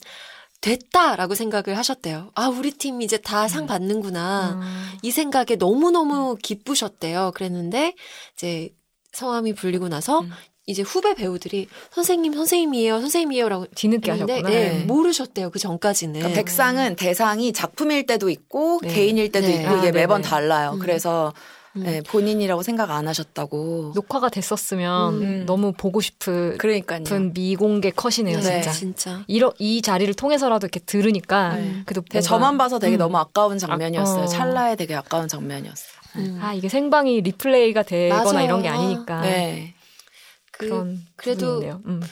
됐다라고 생각을 하셨대요. 아, 우리 팀 이제 다 상 받는구나. 아. 이 생각에 너무너무 기쁘셨대요. 그랬는데 이제 성함이 불리고 나서 음. 이제 후배 배우들이 선생님 선생님이에요. 선생님이에요라고 뒤늦게 했는데 하셨구나. 네, 네. 모르셨대요. 그 전까지는. 그러니까 백상은 대상이 작품일 때도 있고 네. 개인일 때도 네. 있고 아, 이게 매번 네네. 달라요. 음. 그래서 음. 네, 본인이라고 생각 안 하셨다고. 녹화가 됐었으면 음. 너무 보고 싶은 그러니까요. 미공개 컷이네요, 네. 진짜. 진짜. 이러, 이 자리를 통해서라도 이렇게 들으니까 네. 그래도 뭔가- 저만 봐서 되게 음. 너무 아까운 장면이었어요. 어. 찰나에 되게 아까운 장면이었어요. 음. 아 이게 생방이 리플레이가 되거나 맞아요. 이런 게 아니니까 네. 그, 그런 그래도. 음.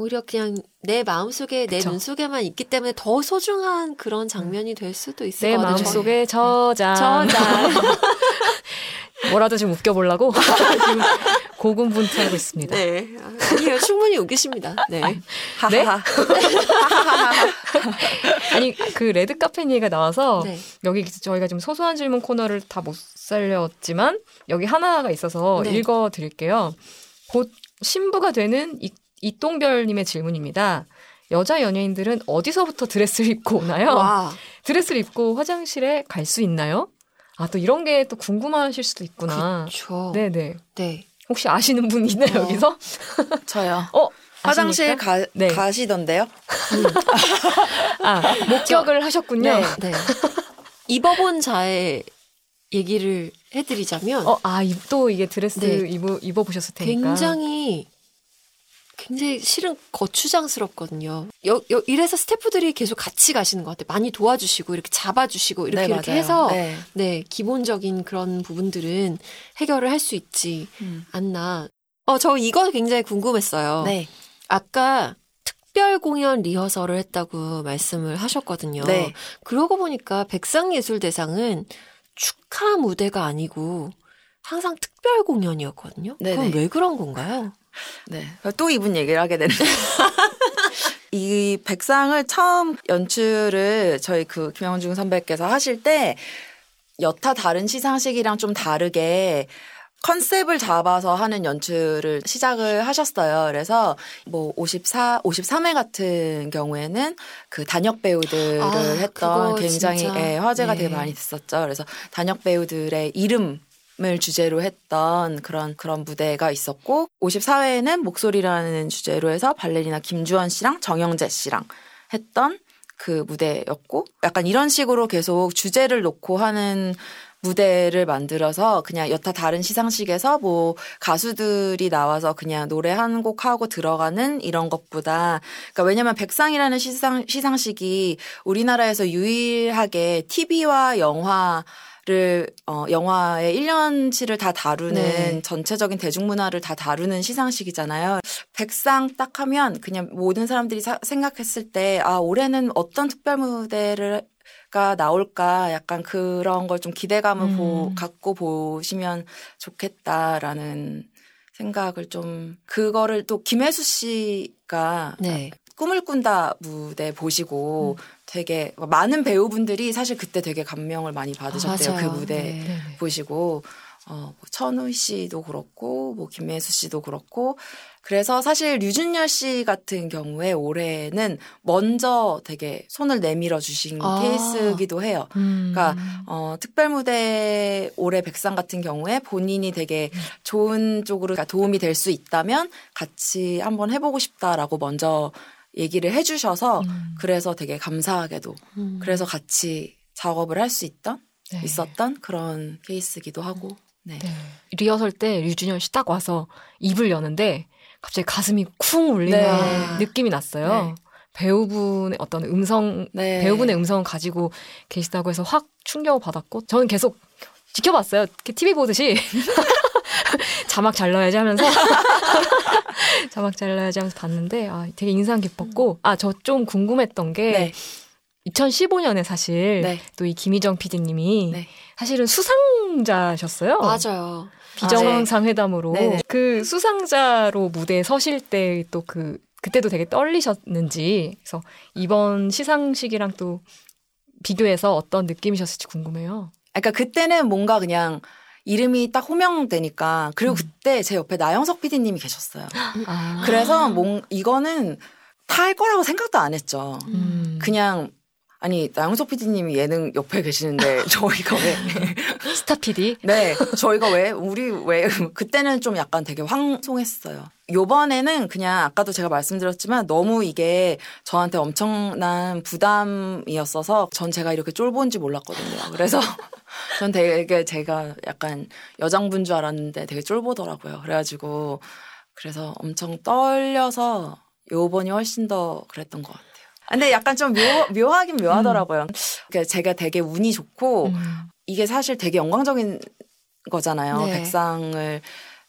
오히려 그냥 내 마음속에 내. 눈속에만 있기 때문에 더 소중한 그런 장면이 될 수도 있을 내 것 같아요. 마음속에 저장 저장. 뭐라도 좀 웃겨보려고 지금 고군분투하고 있습니다. 네. 아니요, 충분히 웃기십니다. 네. 네? 하하하. 아니 그 레드 카페니가 나와서 네. 여기 저희가 좀 소소한 질문 코너를 다 못 살렸지만 여기 하나가 있어서 네. 읽어 드릴게요. 곧 신부가 되는 이, 이똥별님의 질문입니다. 여자 연예인들은 어디서부터 드레스를 입고 오나요? 와. 드레스를 입고 화장실에 갈 수 있나요? 아, 또 이런 게 또 궁금하실 수도 있구나. 그쵸. 네네. 네. 혹시 아시는 분 있나요, 어. 여기서? 저요. 어, 화장실 가, 네. 가시던데요? 아, 목격을 하셨군요. 네. 네. 입어본 자의 얘기를 해드리자면 어, 아, 이- 또 이게 드레스 네. 입어, 입어보셨을 테니까. 굉장히 굉장히 실은 거추장스럽거든요. 여, 여, 이래서 스태프들이 계속 같이 가시는 것 같아요. 많이 도와주시고 이렇게 잡아주시고 이렇게 네, 이렇게 맞아요. 해서 네. 네 기본적인 그런 부분들은 해결을 할 수 있지 음. 않나. 어 저 이거 굉장히 궁금했어요. 네. 아까 특별 공연 리허설을 했다고 말씀을 하셨거든요. 네. 그러고 보니까 백상예술대상은 축하 무대가 아니고 항상 특별 공연이었거든요. 그럼 네네. 왜 그런 건가요? 네. 또 이분 얘기를 하게 되는데. 이 백상을 처음 연출을 저희 그 김영중 선배께서 하실 때 여타 다른 시상식이랑 좀 다르게 컨셉을 잡아서 하는 연출을 시작을 하셨어요. 그래서 뭐 54, 53회 같은 경우에는 그 단역 배우들을 아, 했던 굉장히. 예, 화제가 네. 되게 많이 됐었죠. 그래서 단역 배우들의 이름 을 주제로 했던 그런 그런 무대가 있었고 54회에는 목소리라는 주제로 해서 발레리나 김주원 씨랑 정영재 씨랑 했던 그 무대였고 약간 이런 식으로 계속 주제를 놓고 하는 무대를 만들어서 그냥 여타 다른 시상식에서 뭐 가수들이 나와서 그냥 노래 한 곡 하고 들어가는 이런 것보다 그러니까 왜냐면 백상이라는 시상 시상식이 우리나라에서 유일하게 TV와 영화 를 어, 영화의 1년치를 다 다루는 네. 전체적인 대중문화를 다 다루는 시상식이잖아요. 백상 딱 하면 그냥 모든 사람들이 사- 생각했을 때 아 올해는 어떤 특별 무대를 가 나올까 약간 그런 걸 좀 기대감을 보, 음. 갖고 보시면 좋겠다라는 생각을 좀 그거를 또 김혜수 씨가 네. 꿈을 꾼다 무대 보시고 되게 많은 배우분들이 사실 그때 되게 감명을 많이 받으셨대요. 그 맞아요. 무대 네. 네네. 보시고 어, 뭐 천우 씨도 그렇고 뭐 김혜수 씨도 그렇고 그래서 사실 류준열 씨 같은 경우에 올해는 먼저 되게 손을 내밀어 주신 아. 케이스기도 해요. 음. 그러니까 어, 특별 무대 올해 백상 같은 경우에 본인이 되게 좋은 쪽으로 그러니까 도움이 될 수 있다면 같이 한번 해보고 싶다라고 먼저 얘기를 해주셔서 음. 그래서 되게 감사하게도 음. 그래서 같이 작업을 할 수 있던 네. 있었던 그런 케이스기도 하고 네. 네. 리허설 때 류준열 씨딱 와서 입을 여는데 갑자기 가슴이 쿵 울리는 네. 느낌이 났어요. 네. 배우분의 어떤 음성, 네. 배우분의 음성을 가지고 계시다고 해서 확 충격을 받았고, 저는 계속 지켜봤어요. 이렇게 TV 보듯이. 자막 잘 넣어야지 하면서. 자막 잘 넣어야지 하면서 봤는데, 아, 되게 인상 깊었고, 아, 저 좀 궁금했던 게, 네. 2015년에 사실 네. 또이 김희정 PD님이 네. 사실은 수상자셨어요. 맞아요. 비정상 회담으로 아, 네. 그 수상자로 무대에 서실 때 또 그 그때도 되게 떨리셨는지 그래서 이번 시상식이랑 또 비교해서 어떤 느낌이셨을지 궁금해요. 그러니까 그때는 뭔가 그냥 이름이 딱 호명되니까 그리고 음. 그때 제 옆에 나영석 PD님이 계셨어요. 아. 그래서 뭔 이거는 탈 거라고 생각도 안 했죠. 음. 그냥 아니 나영석 PD님이 예능 옆에 계시는데 저희가 왜? 스타 PD 네, 저희가 왜 우리 왜 그때는 좀 약간 되게 황송했어요. 요번에는 그냥 아까도 제가 말씀드렸지만 너무 이게 저한테 엄청난 부담이었어서 전 제가 이렇게 쫄보인지 몰랐거든요. 그래서 전 되게 제가 약간 여장분 줄 알았는데 되게 쫄보더라고요. 그래가지고 그래서 엄청 떨려서 요번이 훨씬 더 그랬던 것 같아요. 근데 약간 좀 묘, 묘하긴 묘하더라고요. 그러니까 제가 되게 운이 좋고 음. 이게 사실 되게 영광적인 거잖아요. 네. 백상을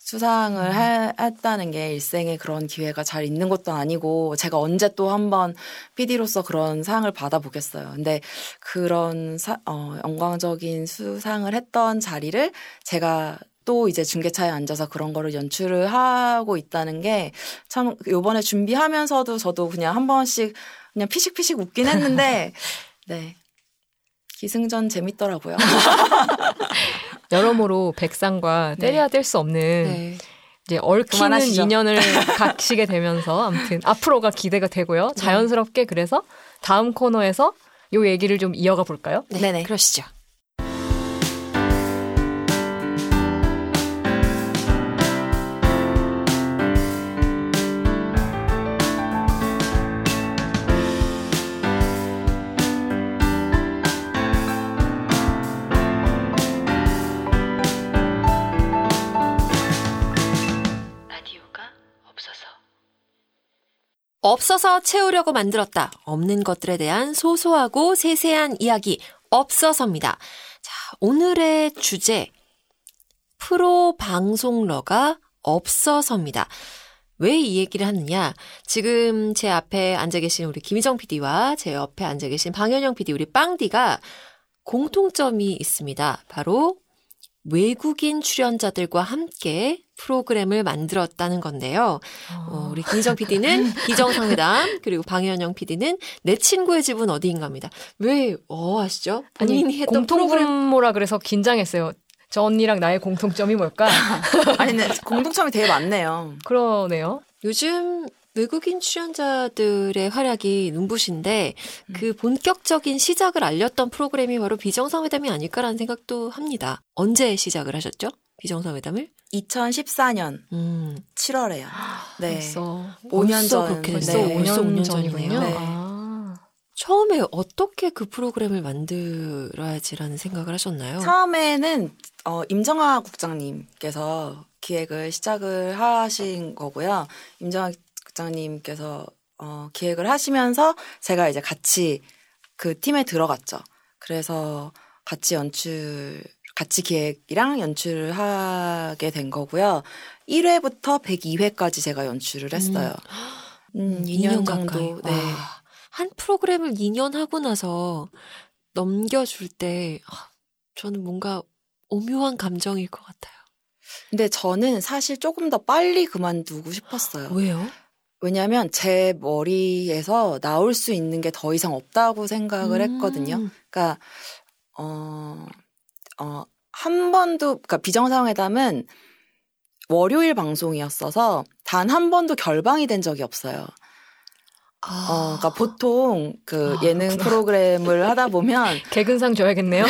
수상을 음. 해- 했다는 게 일생에 그런 기회가 잘 있는 것도 아니고 제가 언제 또 한번 PD로서 그런 상을 받아보겠어요. 근데 그런 사- 어, 영광적인 수상을 했던 자리를 제가 또 이제 중계차에 앉아서 그런 거를 연출을 하고 있다는 게 참 요번에 준비하면서도 저도 그냥 한 번씩 그냥 피식피식 웃긴 했는데 네. 기승전 재밌더라고요. 여러모로 백상과 네. 때려야 뗄 수 없는 네. 이제 얽히는 그만하시죠. 인연을 갖시게 되면서 아무튼 앞으로가 기대가 되고요. 자연스럽게 그래서 다음 코너에서 요 얘기를 좀 이어가 볼까요? 네. 네네. 그러시죠. 없어서 채우려고 만들었다. 없는 것들에 대한 소소하고 세세한 이야기 없어서입니다. 자, 오늘의 주제 프로 방송러가 없어서입니다. 왜 이 얘기를 하느냐? 지금 제 앞에 앉아 계신 우리 김희정 PD와 제 옆에 앉아 계신 방현영 PD, 우리 빵디가 공통점이 있습니다. 바로 외국인 출연자들과 함께 프로그램을 만들었다는 건데요. 어, 우리 김희정 PD는 비정상회담, 그리고 방현영 PD는 내 친구의 집은 어디인가입니다. 왜, 어, 아시죠? 본인이 아니, 했던 프로그램. 공통분모라 그래서 긴장했어요. 저 언니랑 나의 공통점이 뭘까? 아니, 근데 공통점이 되게 많네요. 그러네요. 요즘 외국인 출연자들의 활약이 눈부신데 그 본격적인 시작을 알렸던 프로그램이 바로 비정상회담이 아닐까라는 생각도 합니다. 언제 시작을 하셨죠? 비정상회담을? 2014년 음, 7월에요. 네. 벌써 5년 벌써 전. 그렇게 됐어요. 네. 5년, 벌써 5년 전이군요. 네. 아. 처음에 어떻게 그 프로그램을 만들어야지라는 생각을 하셨나요? 처음에는 어, 임정화 국장님께서 기획을 시작을 하신 거고요. 임정화 국장님께서 어, 기획을 하시면서 제가 이제 같이 그 팀에 들어갔죠. 그래서 같이 연출, 같이 기획이랑 연출을 하게 된 거고요. 1회부터 102회까지 제가 연출을 했어요. 음, 2년, 정도. 가까이. 네. 와, 한 프로그램을 2년 하고 나서 넘겨줄 때 아, 저는 뭔가 오묘한 감정일 것 같아요. 근데 저는 사실 조금 더 빨리 그만두고 싶었어요. 왜요? 왜냐하면 제 머리에서 나올 수 있는 게 더 이상 없다고 생각을 음. 했거든요. 그러니까 어, 어, 한 번도 그러니까 비정상회담은 월요일 방송이었어서 단 한 번도 결방이 된 적이 없어요. 아, 어, 그러니까 보통 그 아, 예능 그렇구나. 프로그램을 하다 보면 개근상 줘야겠네요.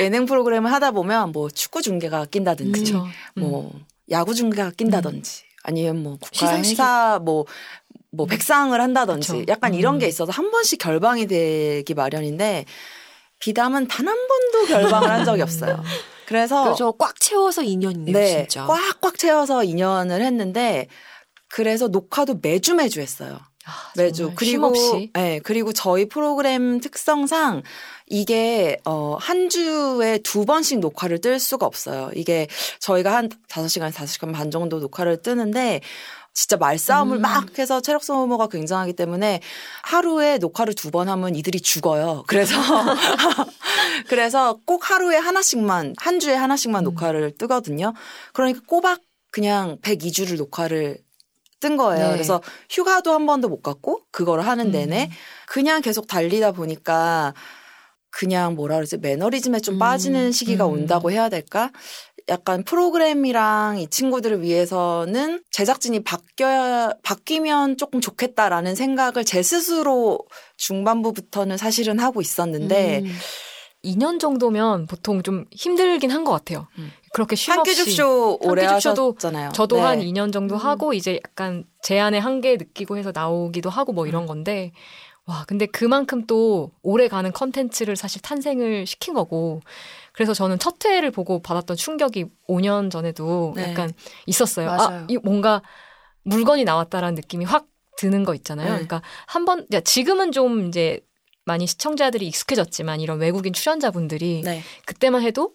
예능 프로그램을 하다 보면 뭐 축구 중계가 낀다든지. 음. 뭐 야구 중계가 낀다든지 아니면 뭐 국가 시상식이- 행사 뭐뭐 백상을 한다든지 그쵸. 약간 이런 음. 게 있어서 한 번씩 결방이 되기 마련인데 비담은 단 한 번도 결방을 한 적이 없어요. 그래서 꽉 채워서 2년이네요, 네, 진짜. 꽉꽉 채워서 2년을 했는데 그래서 녹화도 매주 매주 했어요. 아, 매주 그리고 쉼없이. 네, 그리고 저희 프로그램 특성상 이게 어한 주에 두 번씩 녹화를 뜰 수가 없어요. 이게 저희가 한 5시간, 5시간 반 정도 녹화를 뜨는데 진짜 말싸움을 음. 막 해서 체력 소모가 굉장하기 때문에 하루에 녹화를 두 번 하면 이들이 죽어요. 그래서 그래서 꼭 하루에 하나씩만 한 주에 하나씩만 음. 녹화를 뜨거든요. 그러니까 꼬박 그냥 102주를 녹화를 뜬 거예요. 네. 그래서 휴가도 한 번도 못 갔고 그거를 하는 내내 음. 그냥 계속 달리다 보니까 그냥 뭐라 그러지 매너리즘에 좀 음, 빠지는 시기가 음. 온다고 해야 될까? 약간 프로그램이랑 이 친구들을 위해서는 제작진이 바뀌어야 바뀌면 조금 좋겠다라는 생각을 제 스스로 중반부부터는 사실은 하고 있었는데 음. 2년 정도면 보통 좀 힘들긴 한 것 같아요. 음. 그렇게 쉼없이. 한끼줍쇼 오래 하셨잖아요. 저도 네. 한 2년 정도 음. 하고 이제 약간 제안의 한계 느끼고 해서 나오기도 하고 뭐 음. 이런 건데 와 근데 그만큼 또 오래 가는 컨텐츠를 사실 탄생을 시킨 거고 그래서 저는 첫 회를 보고 받았던 충격이 5년 전에도 네. 약간 있었어요. 맞아요. 아, 이 뭔가 물건이 나왔다라는 느낌이 확 드는 거 있잖아요. 네. 그러니까 한번 지금은 좀 이제 많이 시청자들이 익숙해졌지만 이런 외국인 출연자분들이 네. 그때만 해도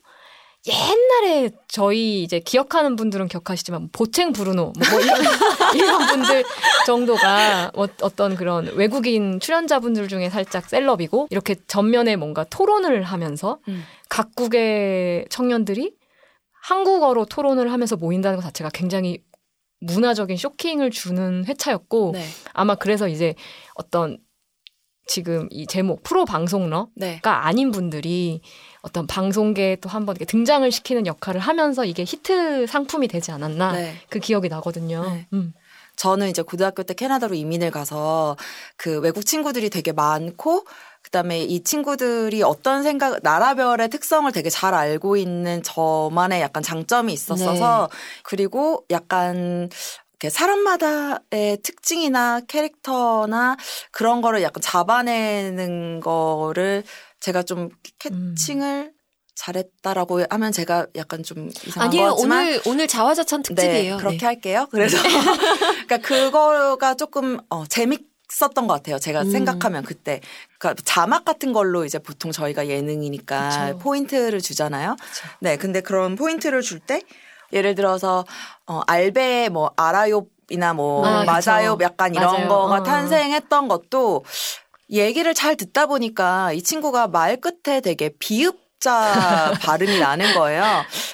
옛날에 저희 이제 기억하는 분들은 기억하시지만 보챙 브루노 뭐, 뭐 이런, 이런 분들 정도가 어, 어떤 그런 외국인 출연자분들 중에 살짝 셀럽이고 이렇게 전면에 뭔가 토론을 하면서 음. 각국의 청년들이 한국어로 토론을 하면서 모인다는 것 자체가 굉장히 문화적인 쇼킹을 주는 회차였고 네. 아마 그래서 이제 어떤 지금 이 제목 프로 방송러 네. 가 아닌 분들이 어떤 방송계에 또 한번 등장을 시키는 역할을 하면서 이게 히트 상품이 되지 않았나 네. 그 기억이 나거든요. 네. 음. 저는 이제 고등학교 때 캐나다로 이민을 가서 그 외국 친구들이 되게 많고 그다음에 이 친구들이 어떤 생각 나라별의 특성을 되게 잘 알고 있는 저만의 약간 장점이 있었어서 그리고 약간 이렇게 사람마다의 특징이나 캐릭터나 그런 거를 약간 잡아내는 거를 제가 좀 캐칭을 잘했다라고 하면 제가 약간 좀 이상한 아니에요. 거지만 오늘 오늘 자화자찬 특집이에요. 네, 그렇게 네. 할게요. 그래서 그러니까 그거가 조금 어, 재밌었던 것 같아요. 제가 음. 생각하면 그때 그러니까 자막 같은 걸로 이제 보통 저희가 예능이니까 그쵸. 포인트를 주잖아요. 네, 근데 그런 포인트를 줄 때 예를 들어서 어, 알베 뭐 알아요 이나 뭐 아, 그쵸. 맞아요 약간 이런 맞아요. 거가 어. 탄생했던 것도 얘기를 잘 듣다 보니까 이 친구가 말 끝에 되게 비읍자 발음이 나는 거예요.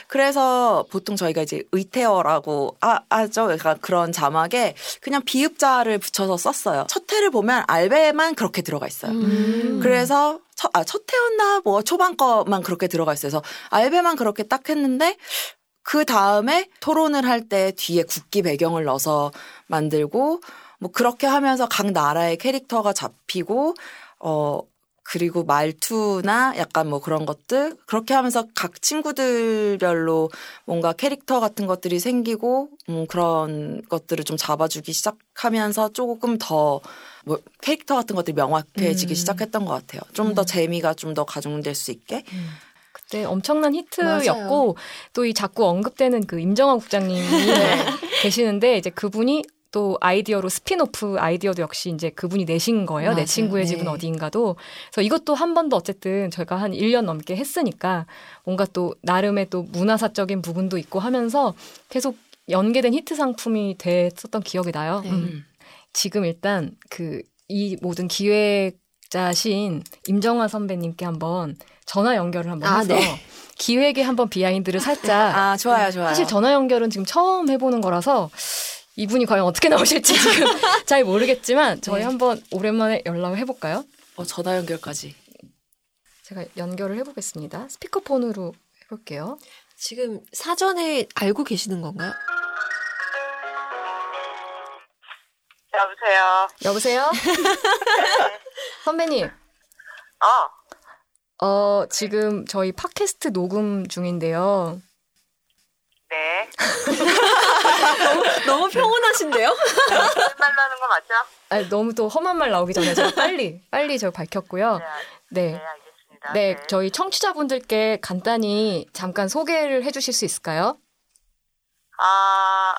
그래서 보통 저희가 이제 의태어라고 하- 하죠. 그러니까 그런 자막에 그냥 비읍자를 붙여서 썼어요. 첫 회를 보면 알베만 그렇게 들어가 있어요. 음. 그래서 첫, 아, 첫 회였나 뭐 초반 거만 그렇게 들어가 있어요. 그래서 알베만 그렇게 딱 했는데 그 다음에 토론을 할 때 뒤에 국기 배경을 넣어서 만들고 뭐 그렇게 하면서 각 나라의 캐릭터가 잡히고 어 그리고 말투나 약간 뭐 그런 것들 그렇게 하면서 각 친구들별로 뭔가 캐릭터 같은 것들이 생기고 음 그런 것들을 좀 잡아주기 시작하면서 조금 더 뭐 캐릭터 같은 것들이 명확해지기 음. 시작했던 것 같아요. 좀더 재미가 좀 더 가중될 수 있게. 그때 엄청난 히트였고 또 이 자꾸 언급되는 그 임정화 국장님이 계시는데 이제 그분이 또 아이디어로 스피노프 아이디어도 역시 이제 그분이 내신 거예요. 내 맞아요. 친구의 집은 네. 어디인가도. 그래서 이것도 한 번도 어쨌든 저희가 한 1년 넘게 했으니까 뭔가 또 나름의 또 문화사적인 부분도 있고 하면서 계속 연계된 히트 상품이 됐었던 기억이 나요. 네. 음. 지금 일단 그 이 모든 기획자신 임정화 선배님께 한번 전화 연결을 한번 아, 해서 네. 기획에 한번 비하인드를 살짝 아 좋아요 좋아요. 사실 전화 연결은 지금 처음 해보는 거라서 이분이 과연 어떻게 나오실지 지금 잘 모르겠지만 저희 네. 한번 오랜만에 연락을 해볼까요? 어, 전화 연결까지. 제가 연결을 해보겠습니다. 스피커폰으로 해볼게요. 지금 사전에 알고 계시는 건가요? 여보세요. 여보세요? 선배님, 어, 어, 지금 저희 팟캐스트 녹음 중인데요. 네. 너무 평온하신데요? 말 나는 거 맞죠? 아, 너무 또 험한 말 나오기 전에 제가 빨리, 빨리 저 밝혔고요. 네, 알- 네. 네, 알겠습니다. 네, 저희 청취자분들께 간단히 잠깐 소개를 해주실 수 있을까요? 아,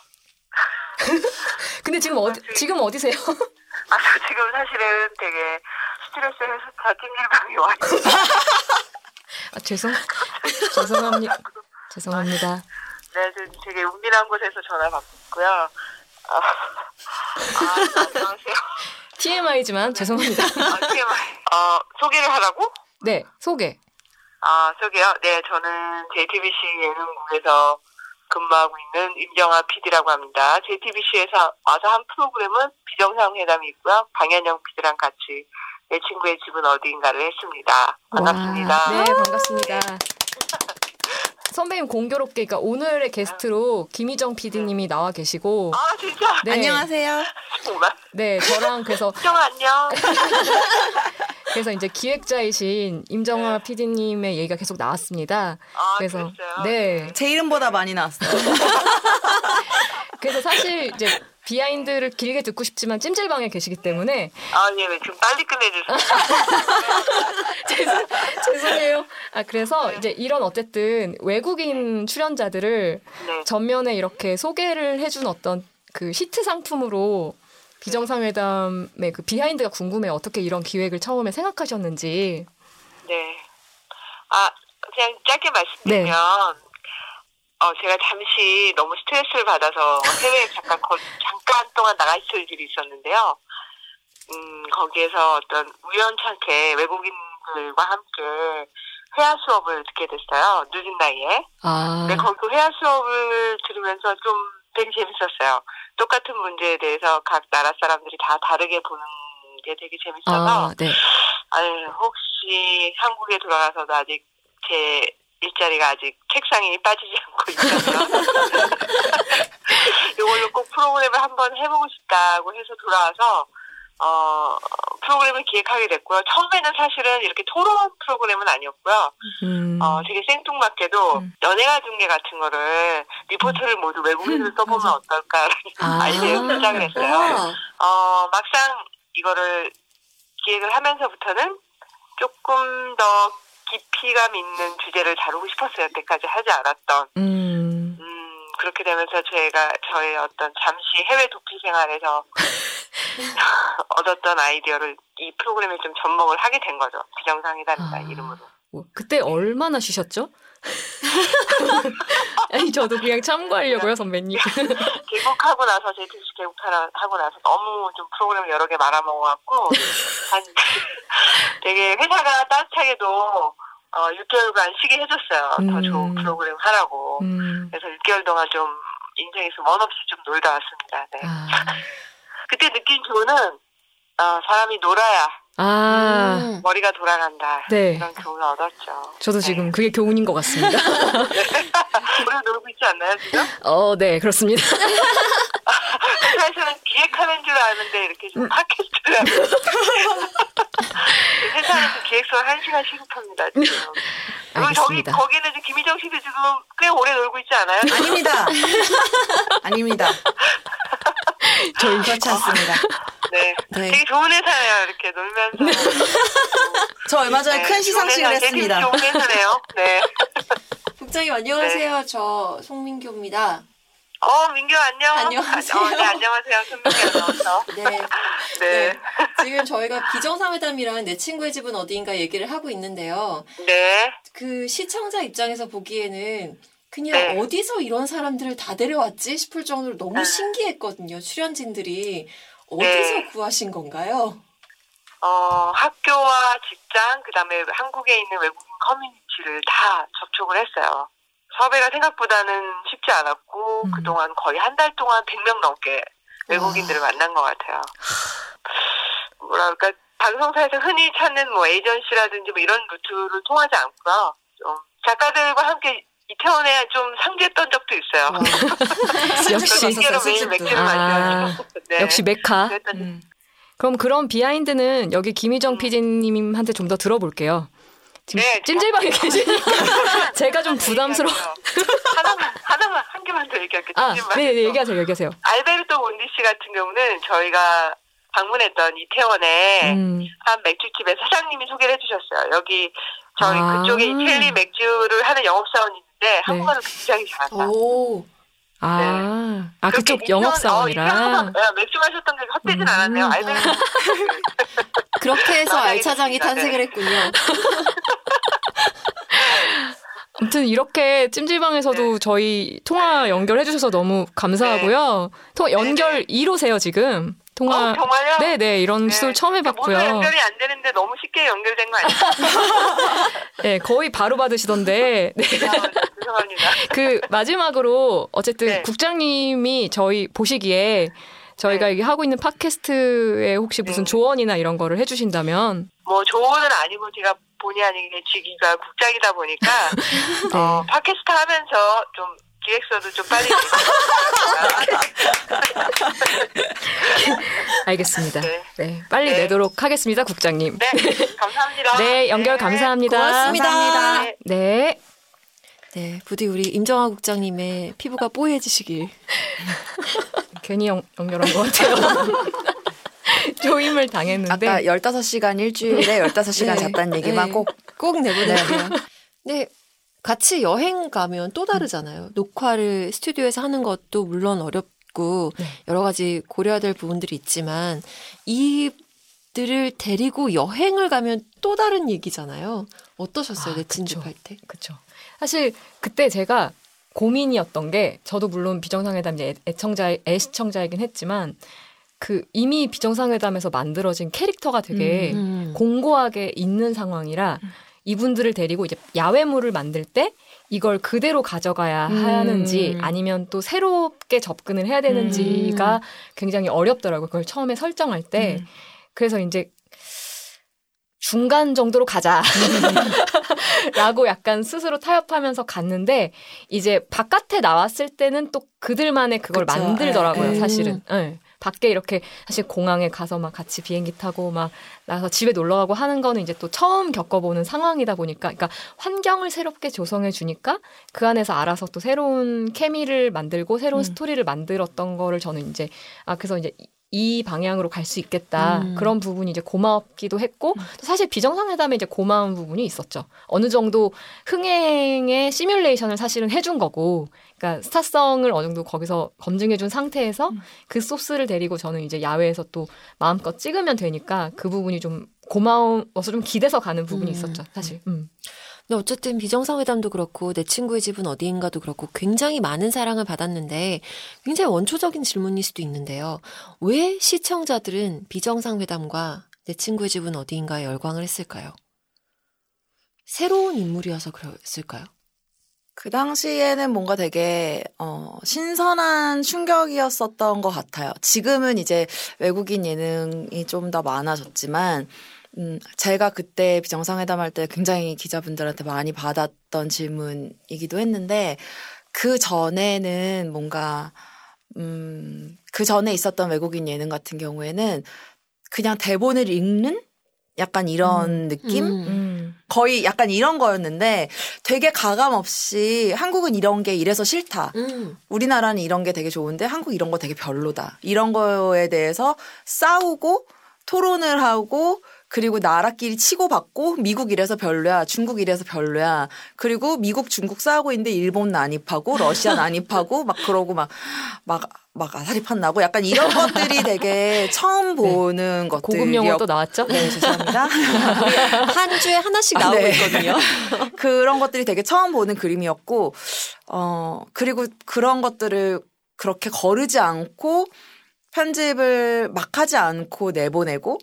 근데 지금 어디, 지금 어디세요? 아, 저 지금 사실은 되게 스트레스 해소사 찜질방에 와 있어요. 아, 죄송, 죄송합니다. 죄송합니다. 네, 지금 되게 은밀한 곳에서 전화 받고 있고요. 아, 아, 안녕하세요. TMI지만 죄송합니다. 아, TMI. 어, 소개를 하라고? 네, 소개. 아, 저기요. 네, 저는 JTBC 예능국에서 근무하고 있는 임정아 PD라고 합니다. JTBC에서 와서 한 프로그램은 비정상회담이 있고요. 방현영 PD랑 같이 내 친구의 집은 어디인가를 했습니다. 반갑습니다. 와, 네, 반갑습니다. 선배님 공교롭게, 그러니까 오늘의 게스트로 김희정 PD님이 나와 계시고, 아, 진짜? 네, 안녕하세요. 정말? 네, 저랑 그래서 정 안녕. 그래서 이제 기획자이신 임정화 PD님의 얘기가 계속 나왔습니다. 아, 그래서 그랬어요? 네, 제 이름보다 많이 나왔어요. 그래서 사실 이제 비하인드를 길게 듣고 싶지만 찜질방에 계시기 때문에 아, 예, 네, 좀 빨리 끝내주세요. 죄송, 죄송해요. 아 그래서 이제 이런 어쨌든 외국인 출연자들을 네. 전면에 이렇게 소개를 해준 어떤 그 히트 상품으로 비정상회담의 그 비하인드가 궁금해요. 어떻게 이런 기획을 처음에 생각하셨는지. 네. 아, 그냥 짧게 말씀드리면, 네. 어, 제가 잠시 너무 스트레스를 받아서 해외에 잠깐, 거, 잠깐 동안 나가 있을 일이 있었는데요. 음, 거기에서 어떤 우연찮게 외국인들과 함께 회화 수업을 듣게 됐어요. 늦은 나이에. 아, 근데 거기 그 회화 수업을 들으면서 좀 되게 재밌었어요. 똑같은 문제에 대해서 각 나라 사람들이 다 다르게 보는 게 되게 재밌어서 아, 네. 아유, 혹시 한국에 돌아가서도 아직 제 일자리가 아직 책상에 빠지지 않고 있어서 이걸로 꼭 프로그램을 한번 해보고 싶다고 해서 돌아와서 어 프로그램을 기획하게 됐고요. 처음에는 사실은 이렇게 토론 프로그램은 아니었고요. 음. 어 되게 생뚱맞게도 음. 연예가 중계 같은 거를 리포트를 모두 외국인으로 써보면 어떨까라는 아. 아이디어를 시작을 했어요. 어, 막상 이거를 기획을 하면서부터는 조금 더 깊이감 있는 주제를 다루고 싶었어요. 여태까지 하지 않았던. 음. 음, 그렇게 되면서 제가 저의 어떤 잠시 해외 도피 생활에서 얻었던 아이디어를 이 프로그램에 좀 접목을 하게 된 거죠. 비정상이다는 아. 이름으로. 뭐, 그때 얼마나 쉬셨죠? 아니 저도 그냥 참고하려고요 선배님. 개국하고 나서 JTBC 개국하고 나서 너무 좀 프로그램을 여러 개 말아먹어갖고 한 되게 회사가 따뜻하게도 어 6개월간 쉬게 해줬어요. 더 음. 좋은 프로그램 하라고. 음. 그래서 6개월 동안 좀 인생에서 원 없이 좀 놀다 왔습니다. 네. 아. 그때 느낀 교훈은 어, 사람이 놀아야 아. 음. 머리가 돌아간다. 네. 이런 교훈을 얻었죠. 저도 네. 지금 그게 교훈인 것 같습니다. 우리 놀고 있지 않나요 지금? 어, 네, 그렇습니다. 회사에서는 기획하는 줄 아는데 이렇게 음. 좀 팟캐스트를 하고 회사에서 기획서를 한 시간 시급합니다 지금. 그리고 저기. 거기는 김희정 씨도 지금 꽤 오래 놀고 있지 않아요? 아닙니다. 아닙니다. 저희 그렇지 않습니다. 네. 네. 되게 좋은 회사예요 이렇게 놀면서. 저 얼마 전에 네, 큰 시상식을 했습니다. 되게 좋은 회사네요. 네. 국장님 안녕하세요. 저 송민규입니다. 어 민규 안녕. 안녕하세요. 어, 네 안녕하세요 손민규 아나운서. 네. 네. 지금 저희가 비정상회담이랑 내 친구의 집은 어디인가 얘기를 하고 있는데요. 네. 그 시청자 입장에서 보기에는 그냥 네. 어디서 이런 사람들을 다 데려왔지 싶을 정도로 너무 네. 신기했거든요. 출연진들이 어디서 네. 구하신 건가요? 어, 학교와 직장, 그 다음에 한국에 있는 외국인 커뮤니티를 다 접촉을 했어요. 섭외가 생각보다는 쉽지 않았고, 음. 그동안 거의 한 달 동안 100명 넘게 외국인들을 만난 것 같아요. 뭐랄까, 방송사에서 흔히 찾는 뭐 에이전시라든지 뭐 이런 루트를 통하지 않고요. 좀 작가들과 함께 이태원에 좀 상주했던 적도 있어요. 와. 역시 매일 술집도. 맥주를 아. 네. 역시 메카. 음. 그럼 그런 비하인드는 여기 음. 김희정 PD님한테 좀 더 들어볼게요. 지금 네, 찜질방에 계시니까 제가 좀 부담스러워. 하나만, 하나만, 한 개만 더 얘기할게요. 아. 네, 네, 얘기하세요, 얘기하세요. 알베르토 몬디 씨 같은 경우는 저희가 방문했던 이태원에 음, 한 맥주집의 사장님이 소개를 해주셨어요. 여기 저희 아. 그쪽에 첼리 맥주를 하는 영업사원이 있는데 한국어를 굉장히 잘한다. 오. 아, 아 그렇게 그쪽 영업 사원이라. 어, 이태원에서, 네, 맥주 마셨던 게 헛되진 음. 않았네요. 알베르토 몬디 그렇게 해서 알차장이 됐습니다. 탄생을 했군요. 아무튼 이렇게 찜질방에서도 저희 통화 연결해 주셔서 너무 감사하고요. 통화 연결 2호세요 지금. 통화. 어, 정말요? 네, 네, 이런 네. 시도를 처음 모두 해봤고요. 연결이 안 되는데 너무 쉽게 연결된 거 아니에요? 네, 거의 바로 받으시던데. 네. 아, 죄송합니다. 그 마지막으로 어쨌든 네. 국장님이 저희 보시기에 저희가 네. 하고 있는 팟캐스트에 혹시 무슨 네. 조언이나 이런 거를 해주신다면 뭐 조언은 아니고 제가 본의 아니게 직위가 국장이다 보니까 네. 어, 팟캐스트 하면서 좀 기획서도 좀 빨리 알겠습니다. 네. 네, 빨리 네. 내도록 하겠습니다, 국장님. 네, 감사합니다. 네, 연결 네. 감사합니다. 고맙습니다. 감사합니다. 네. 네. 네, 부디 우리 임정아 국장님의 피부가 뽀얘지시길. 괜히 연, 연결한 것 같아요. 조임을 당했는데. 아까 15시간 일주일에 15시간 네. 잤다는 얘기만 네. 꼭꼭 내보낼게요. 네. 같이 여행 가면 또 다르잖아요. 녹화를 스튜디오에서 하는 것도 물론 어렵고 네. 여러 가지 고려해야 될 부분들이 있지만 이들을 데리고 여행을 가면 또 다른 얘기잖아요. 어떠셨어요? 아, 내. 진집할 때? 그쵸. 사실 그때 제가 고민이었던 게 저도 물론 비정상회담 이제 애- 애청자 애시청자이긴 했지만 그 이미 비정상회담에서 만들어진 캐릭터가 되게 음. 공고하게 있는 상황이라 이분들을 데리고 이제 야외물을 만들 때 이걸 그대로 가져가야 음. 하는지 아니면 또 새롭게 접근을 해야 되는지가 음. 굉장히 어렵더라고요. 그걸 처음에 설정할 때. 음. 그래서 이제 중간 정도로 가자. 라고 약간 스스로 타협하면서 갔는데 이제 바깥에 나왔을 때는 또 그들만의 그걸 그쵸. 만들더라고요, 에. 사실은. 예. 밖에 이렇게 사실 공항에 가서 막 같이 비행기 타고 막 나가서 집에 놀러 가고 하는 거는 이제 또 처음 겪어보는 상황이다 보니까 그러니까 환경을 새롭게 조성해 주니까 그 안에서 알아서 또 새로운 케미를 만들고 새로운 음. 스토리를 만들었던 거를 저는 이제 아 그래서 이제 이- 이 방향으로 갈 수 있겠다. 음. 그런 부분이 이제 고맙기도 했고, 또 사실 비정상회담에 이제 고마운 부분이 있었죠. 어느 정도 흥행의 시뮬레이션을 사실은 해준 거고, 그러니까 스타성을 어느 정도 거기서 검증해 준 상태에서 그 소스를 데리고 저는 이제 야외에서 또 마음껏 찍으면 되니까 그 부분이 좀 고마워서 좀 기대서 가는 부분이 음. 있었죠, 사실. 음. 근데 어쨌든 비정상회담도 그렇고 내 친구의 집은 어디인가도 그렇고 굉장히 많은 사랑을 받았는데 굉장히 원초적인 질문일 수도 있는데요. 왜 시청자들은 비정상회담과 내 친구의 집은 어디인가에 열광을 했을까요? 새로운 인물이어서 그랬을까요? 그 당시에는 뭔가 되게 어 신선한 충격이었었던 것 같아요. 지금은 이제 외국인 예능이 좀 더 많아졌지만 음 제가 그때 비정상회담 할 때 굉장히 기자분들한테 많이 받았던 질문이기도 했는데 그 전에는 뭔가 음그 전에 있었던 외국인 예능 같은 경우에는 그냥 대본을 읽는 약간 이런 느낌? 음. 음. 거의 약간 이런 거였는데 되게 가감 없이 한국은 이런 게 이래서 싫다. 음. 우리나라는 이런 게 되게 좋은데 한국 이런 거 되게 별로다. 이런 거에 대해서 싸우고 토론을 하고 그리고 나라끼리 치고받고 미국 이래서 별로야, 중국 이래서 별로야. 그리고 미국, 중국 싸우고 있는데 일본 난입하고 러시아 난입하고 막 그러고 막막막 아사리 판나고 약간 이런 것들이 되게 처음 보는 것들. 고급 용어 또 나왔죠? 네, 죄송합니다. 한 주에 하나씩 아, 나오고 네. 있거든요. 그런 것들이 되게 처음 보는 그림이었고, 어, 그리고 그런 것들을 그렇게 거르지 않고 편집을 막 하지 않고 내보내고,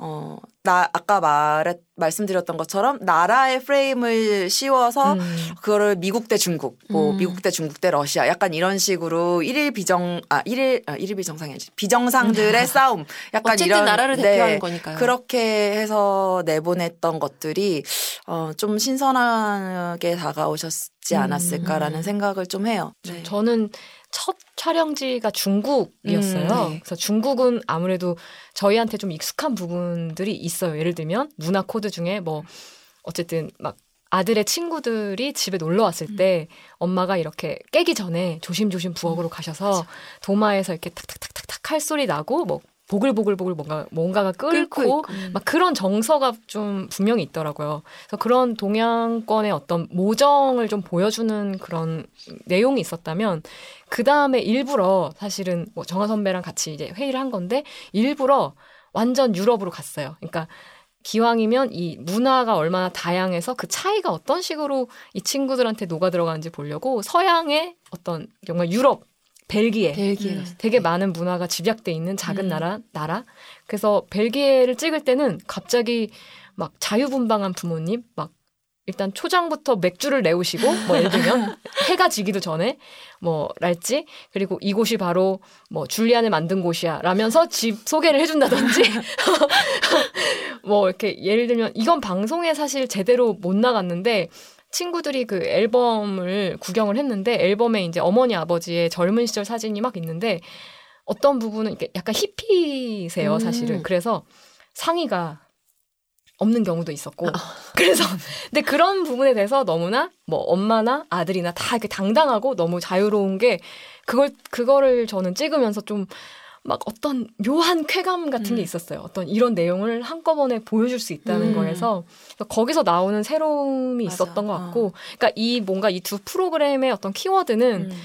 어, 나, 아까 말했, 말씀드렸던 것처럼 나라의 프레임을 씌워서 음. 그거를 미국 대 중국, 뭐 음. 미국 대 중국 대 러시아 약간 이런 식으로 일일 비정, 아, 일일, 아, 일일 비정상이 아니지. 비정상들의 싸움. 약간 어쨌든 이런. 나라를 네. 대표하는 거니까요. 그렇게 해서 내보냈던 것들이 어, 좀 신선하게 다가오셨지 않았을까라는 음. 생각을 좀 해요. 네. 저는 첫 촬영지가 중국이었어요. 음, 네. 그래서 중국은 아무래도 저희한테 좀 익숙한 부분들이 있어요. 예를 들면 문화 코드 중에 뭐 어쨌든 막 아들의 친구들이 집에 놀러 왔을 때 엄마가 이렇게 깨기 전에 조심조심 부엌으로 가셔서 도마에서 이렇게 탁탁탁탁탁 할 소리 나고 뭐 보글보글보글 뭔가 뭔가가 끓고, 있고. 막 그런 정서가 좀 분명히 있더라고요. 그래서 그런 동양권의 어떤 모정을 좀 보여주는 그런 내용이 있었다면 그 다음에 일부러 사실은 뭐 정화 선배랑 같이 이제 회의를 한 건데 일부러 완전 유럽으로 갔어요. 그러니까 기왕이면 이 문화가 얼마나 다양해서 그 차이가 어떤 식으로 이 친구들한테 녹아 들어가는지 보려고 서양의 어떤 정말 유럽 벨기에 벨기에 음. 되게 많은 문화가 집약돼 있는 작은 음. 나라 나라 그래서 벨기에를 찍을 때는 갑자기 막 자유분방한 부모님 막 일단 초장부터 맥주를 내오시고 뭐 예를 들면 해가 지기도 전에 뭐 랄지 그리고 이곳이 바로 뭐 줄리안을 만든 곳이야 라면서 집 소개를 해준다든지 뭐 이렇게 예를 들면 이건 방송에 사실 제대로 못 나갔는데 친구들이 그 앨범을 구경을 했는데 앨범에 이제 어머니 아버지의 젊은 시절 사진이 막 있는데 어떤 부분은 이렇게 약간 히피세요 음. 사실은. 그래서 상의가 없는 경우도 있었고. 그래서 근데 그런 부분에 대해서 너무나 뭐 엄마나 아들이나 다 이렇게 당당하고 너무 자유로운 게 그걸 그거를 저는 찍으면서 좀 막 어떤 묘한 쾌감 같은 게 음. 있었어요. 어떤 이런 내용을 한꺼번에 보여줄 수 있다는 음. 거에서 거기서 나오는 새로움이 맞아. 있었던 것 어. 같고, 그러니까 이 뭔가 이 두 프로그램의 어떤 키워드는 음.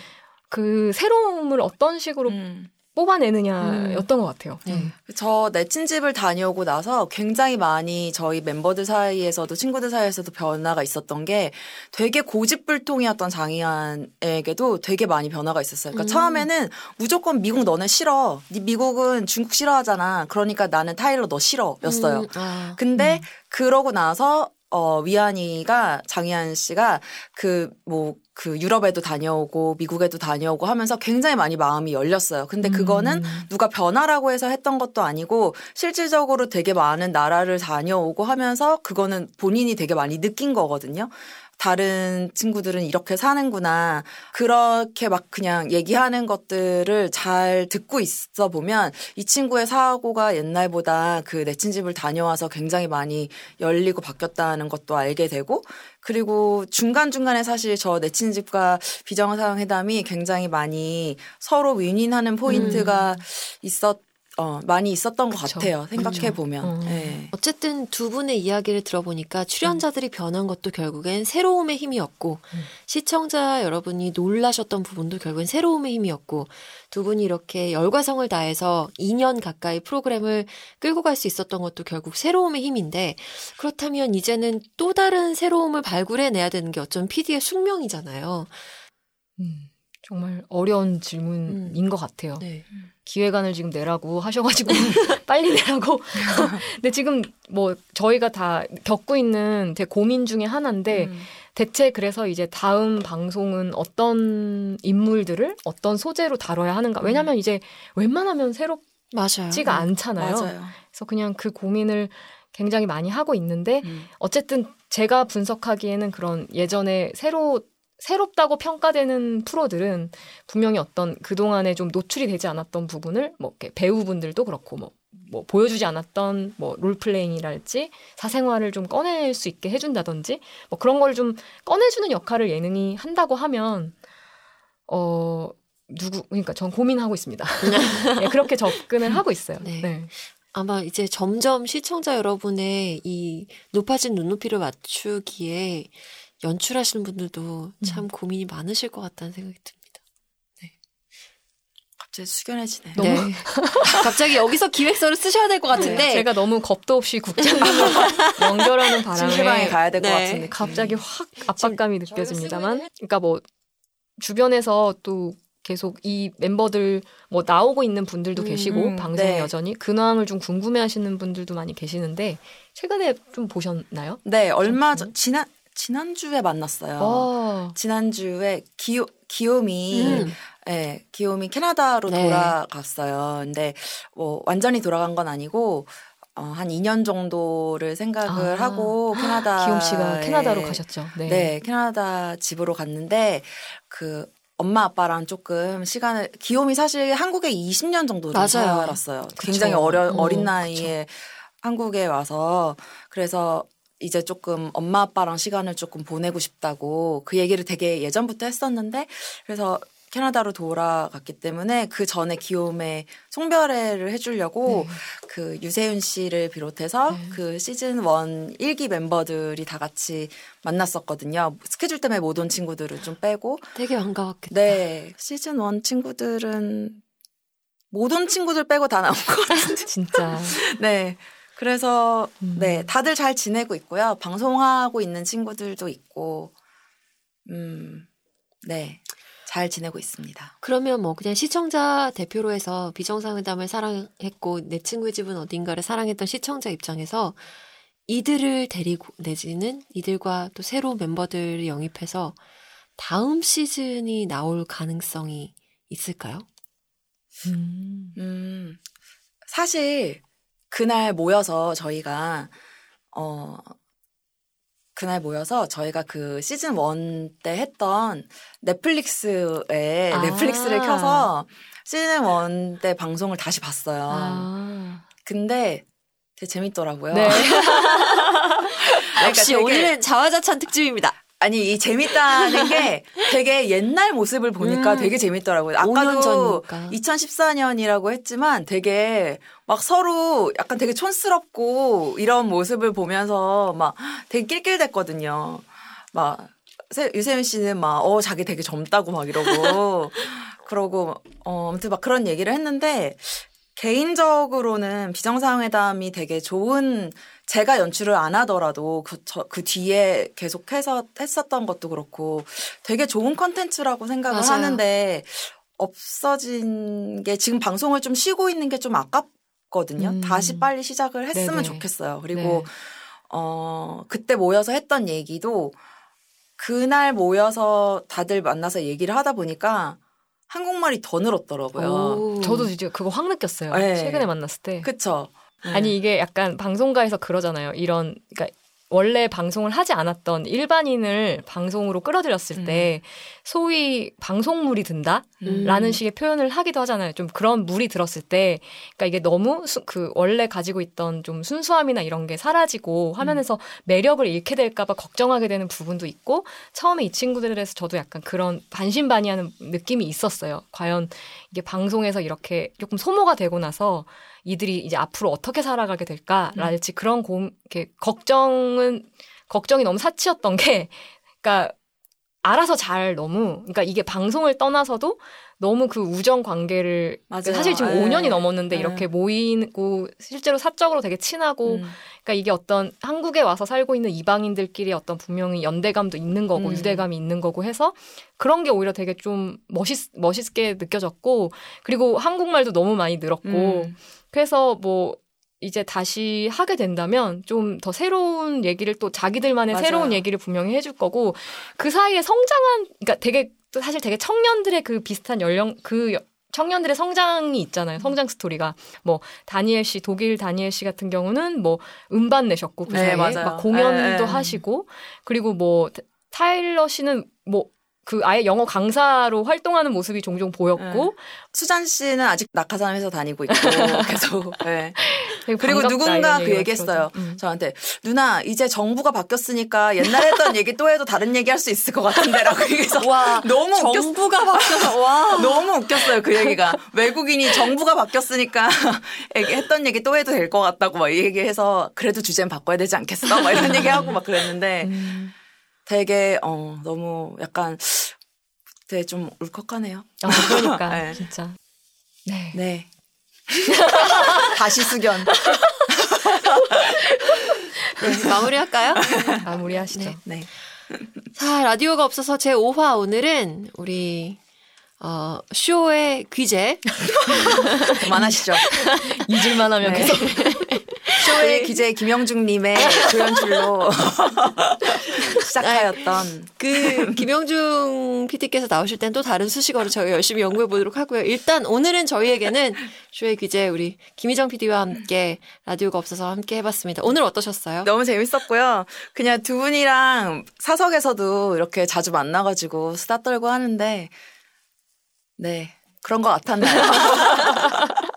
그 새로움을 어떤 식으로 음. 뽑아내느냐였던 것 같아요. 네. 저 내친집을 다녀오고 나서 굉장히 많이 저희 멤버들 사이에서도 친구들 사이에서도 변화가 있었던 게 되게 고집불통이었던 장희안에게도 되게 많이 변화가 있었어요. 그러니까 음. 처음에는 무조건 미국 너네 싫어. 네 미국은 중국 싫어하잖아. 그러니까 나는 타일러 너 싫어였어요. 음, 아. 근데 그러고 나서 어 위안이가 장희안 씨가 그뭐 그 유럽에도 다녀오고 미국에도 다녀오고 하면서 굉장히 많이 마음이 열렸어요. 근데 그거는 누가 변화라고 해서 했던 것도 아니고 실질적으로 되게 많은 나라를 다녀오고 하면서 그거는 본인이 되게 많이 느낀 거거든요. 다른 친구들은 이렇게 사는구나. 그렇게 막 그냥 얘기하는 것들을 잘 듣고 있어 보면 이 친구의 사고가 옛날보다 그 내친집을 다녀와서 굉장히 많이 열리고 바뀌었다는 것도 알게 되고 그리고 중간중간에 사실 저 내친 집과 비정상회담이 굉장히 많이 서로 윈윈하는 포인트가 있었 어, 많이 있었던 것 그쵸. 같아요. 생각해 보면. 어. 네. 어쨌든 두 분의 이야기를 들어보니까 출연자들이 변한 것도 결국엔 새로움의 힘이었고 음. 시청자 여러분이 놀라셨던 부분도 결국엔 새로움의 힘이었고 두 분이 이렇게 열과성을 다해서 2년 가까이 프로그램을 끌고 갈 수 있었던 것도 결국 새로움의 힘인데 그렇다면 이제는 또 다른 새로움을 발굴해 내야 되는 게 어쩜 PD의 숙명이잖아요. 음, 정말 어려운 질문인 것 같아요. 네. 기획안을 지금 내라고 하셔가지고 빨리 내라고. 근데 지금 뭐 저희가 다 겪고 있는 제 고민 중에 하나인데 음. 대체 그래서 이제 다음 방송은 어떤 인물들을 어떤 소재로 다뤄야 하는가? 왜냐면 이제 웬만하면 새롭지가 맞아요. 않잖아요. 맞아요. 그래서 그냥 그 고민을 굉장히 많이 하고 있는데 음. 어쨌든 제가 분석하기에는 그런 예전에 새로 새롭다고 평가되는 프로들은 분명히 어떤 그동안에 좀 노출이 되지 않았던 부분을 뭐 배우분들도 그렇고 뭐, 뭐 보여주지 않았던 뭐 롤플레잉이랄지 사생활을 좀 꺼낼 수 있게 해준다든지 뭐 그런 걸 좀 꺼내주는 역할을 예능이 한다고 하면 어 누구 그러니까 전 고민하고 있습니다. 네, 그렇게 접근을 하고 있어요. 네. 네. 아마 이제 점점 시청자 여러분의 이 높아진 눈높이를 맞추기에 연출하시는 분들도 참 고민이 많으실 것 같다는 생각이 듭니다. 갑자기 숙연해지네. 너무- 네. 갑자기 여기서 기획서를 쓰셔야 될 것 같은데 제가 너무 겁도 없이 국장님을 연결하는 바람에 심심하게 가야 될것 네. 같은 느낌. 갑자기 확 압박감이 느껴집니다만, 그러니까 뭐 주변에서 또 계속 이 멤버들 뭐 나오고 있는 분들도 음, 계시고 음, 방송에 네. 여전히 근황을 좀 궁금해하시는 분들도 많이 계시는데 최근에 좀 보셨나요? 네, 얼마 전 지난 지난주에 만났어요. 어. 지난주에 기요 기요미 음. 네, 기요미 캐나다로 네. 돌아갔어요. 근데 뭐 완전히 돌아간 건 아니고 어, 한 2년 정도를 생각을 아. 하고 캐나다 기욤 씨가 캐나다로 가셨죠. 네. 네, 캐나다 집으로 갔는데 그 엄마 아빠랑 조금 시간을 기욤이 사실 한국에 20년 정도. 살았어요. 그쵸. 굉장히 어려 어, 어린 나이에 한국에 와서 그래서 이제 조금 엄마 아빠랑 시간을 조금 보내고 싶다고 그 얘기를 되게 예전부터 했었는데 그래서 캐나다로 돌아갔기 때문에 그 전에 기욤의 송별회를 해주려고 네. 그 유세윤 씨를 비롯해서 네. 그 시즌 원 1기 멤버들이 다 같이 만났었거든요. 스케줄 때문에 못 온 친구들을 좀 빼고. 되게 반가웠겠다. 네. 시즌 원 친구들은 못 온 친구들 빼고 다 나온 것 같은데. 진짜 네. 그래서 음. 네, 다들 잘 지내고 있고요. 방송하고 있는 친구들도 있고. 음. 네. 잘 지내고 있습니다. 그러면 뭐 그냥 시청자 대표로 해서 비정상회담을 사랑했고 내 친구의 집은 어딘가를 사랑했던 시청자 입장에서 이들을 데리고 내지는 이들과 또 새로운 멤버들을 영입해서 다음 시즌이 나올 가능성이 있을까요? 음. 음. 사실 그날 모여서 저희가 어 그날 모여서 저희가 그 시즌 원 때 했던 넷플릭스에 아. 넷플릭스를 켜서 시즌 원 때 방송을 다시 봤어요. 아. 근데 되게 재밌더라고요. 네. 그러니까 역시 되게- 오늘은 자화자찬 특집입니다. 아니 이 재밌다는 게 되게 옛날 모습을 보니까 음. 되게 재밌더라고요. 5년 아까도 전이니까. 2014년이라고 했지만 되게 막 서로 약간 되게 촌스럽고 이런 모습을 보면서 막 되게 낄낄댔거든요. 막 세- 유세윤 씨는 막 어 자기 되게 젊다고 막 이러고 그러고 어 아무튼 막 그런 얘기를 했는데 개인적으로는 비정상회담이 되게 좋은 제가 연출을 안 하더라도 그, 저, 그 뒤에 계속해서 했었던 것도 그렇고 되게 좋은 컨텐츠라고 생각을 맞아요. 하는데 없어진 게 지금 방송을 좀 쉬고 있는 게 좀 아깝 거든요. 음. 다시 빨리 시작을 했으면 네네. 좋겠어요. 그리고 네. 어, 그때 모여서 했던 얘기도 그날 모여서 다들 만나서 얘기를 하다 보니까 한국말이 더 늘었더라고요. 오. 저도 이제 그거 확 느꼈어요. 네. 최근에 만났을 때. 그쵸? 네. 아니 이게 약간 방송가에서 그러잖아요. 이런 그러니까 원래 방송을 하지 않았던 일반인을 방송으로 끌어들였을 때 소위 방송물이 든다? 음. 라는 식의 표현을 하기도 하잖아요. 좀 그런 물이 들었을 때, 그러니까 이게 너무 수- 그 원래 가지고 있던 좀 순수함이나 이런 게 사라지고 화면에서 매력을 잃게 될까봐 걱정하게 되는 부분도 있고 처음에 이 친구들에 대해서 저도 약간 그런 반신반의하는 느낌이 있었어요. 과연 이게 방송에서 이렇게 조금 소모가 되고 나서 이들이 이제 앞으로 어떻게 살아가게 될까랄지 그런 고, 이렇게 걱정은 걱정이 너무 사치였던 게, 그러니까 알아서 잘 너무, 그러니까 이게 방송을 떠나서도 너무 그 우정 관계를 맞아요. 사실 지금 예. 5년이 넘었는데 예. 이렇게 모이고 실제로 사적으로 되게 친하고 음. 그러니까 이게 어떤 한국에 와서 살고 있는 이방인들끼리 어떤 분명히 연대감도 있는 거고 음. 유대감이 있는 거고 해서 그런 게 오히려 되게 좀 멋있 멋있게 느껴졌고 그리고 한국말도 너무 많이 늘었고 음. 그래서 뭐 이제 다시 하게 된다면 좀 더 새로운 얘기를 또 자기들만의 맞아요. 새로운 얘기를 분명히 해줄 거고 그 사이에 성장한 그러니까 되게 또 사실 되게 청년들의 그 비슷한 연령 그 여- 청년들의 성장이 있잖아요. 성장 스토리가 뭐 다니엘 씨 독일 다니엘 씨 같은 경우는 뭐 음반 내셨고 그 네, 사이에 맞아요. 막 공연도 네, 네. 하시고 그리고 뭐 타- 타일러 씨는 뭐 그 아예 영어 강사로 활동하는 모습이 종종 보였고 수잔 씨는 아직 낙하산 회사 다니고 있고 계속. 네. 그리고 누군가 그 얘기했어요. 음. 저한테 누나 이제 정부가 바뀌었으니까 옛날에 했던 얘기 또 해도 다른 얘기 할 수 있을 것 같은데라고 얘기해서 와, 너무 웃겼어. 정부가 바뀌어서 와. 너무 웃겼어요 그 얘기가 외국인이 정부가 바뀌었으니까 했던 얘기 또 해도 될 것 같다고 막 얘기해서 그래도 주제는 바꿔야 되지 않겠어 막 이런 얘기하고 막 그랬는데 음. 되게 어 너무 약간 되게 좀 울컥하네요. 어, 그러니까 네. 진짜 네. 네. 다시 수견. 네, 마무리할까요? 마무리하시죠. 네. 네. 자, 라디오가 없어서 제 5화 오늘은 우리 어, 쇼의 귀재 그만하시죠. 잊을만 하면 네. 계속 쇼의 기재 김영중님의 조연출로 시작하였던 그 김영중 PD께서 나오실 땐 또 다른 수식어로 저희가 열심히 연구해 보도록 하고요. 일단 오늘은 저희에게는 쇼의 귀재 우리 김희정 PD와 함께 라디오가 없어서 함께 해봤습니다. 오늘 어떠셨어요? 너무 재밌었고요. 그냥 두 분이랑 사석에서도 이렇게 자주 만나가지고 수다 떨고 하는데 네 그런 것 같았나요?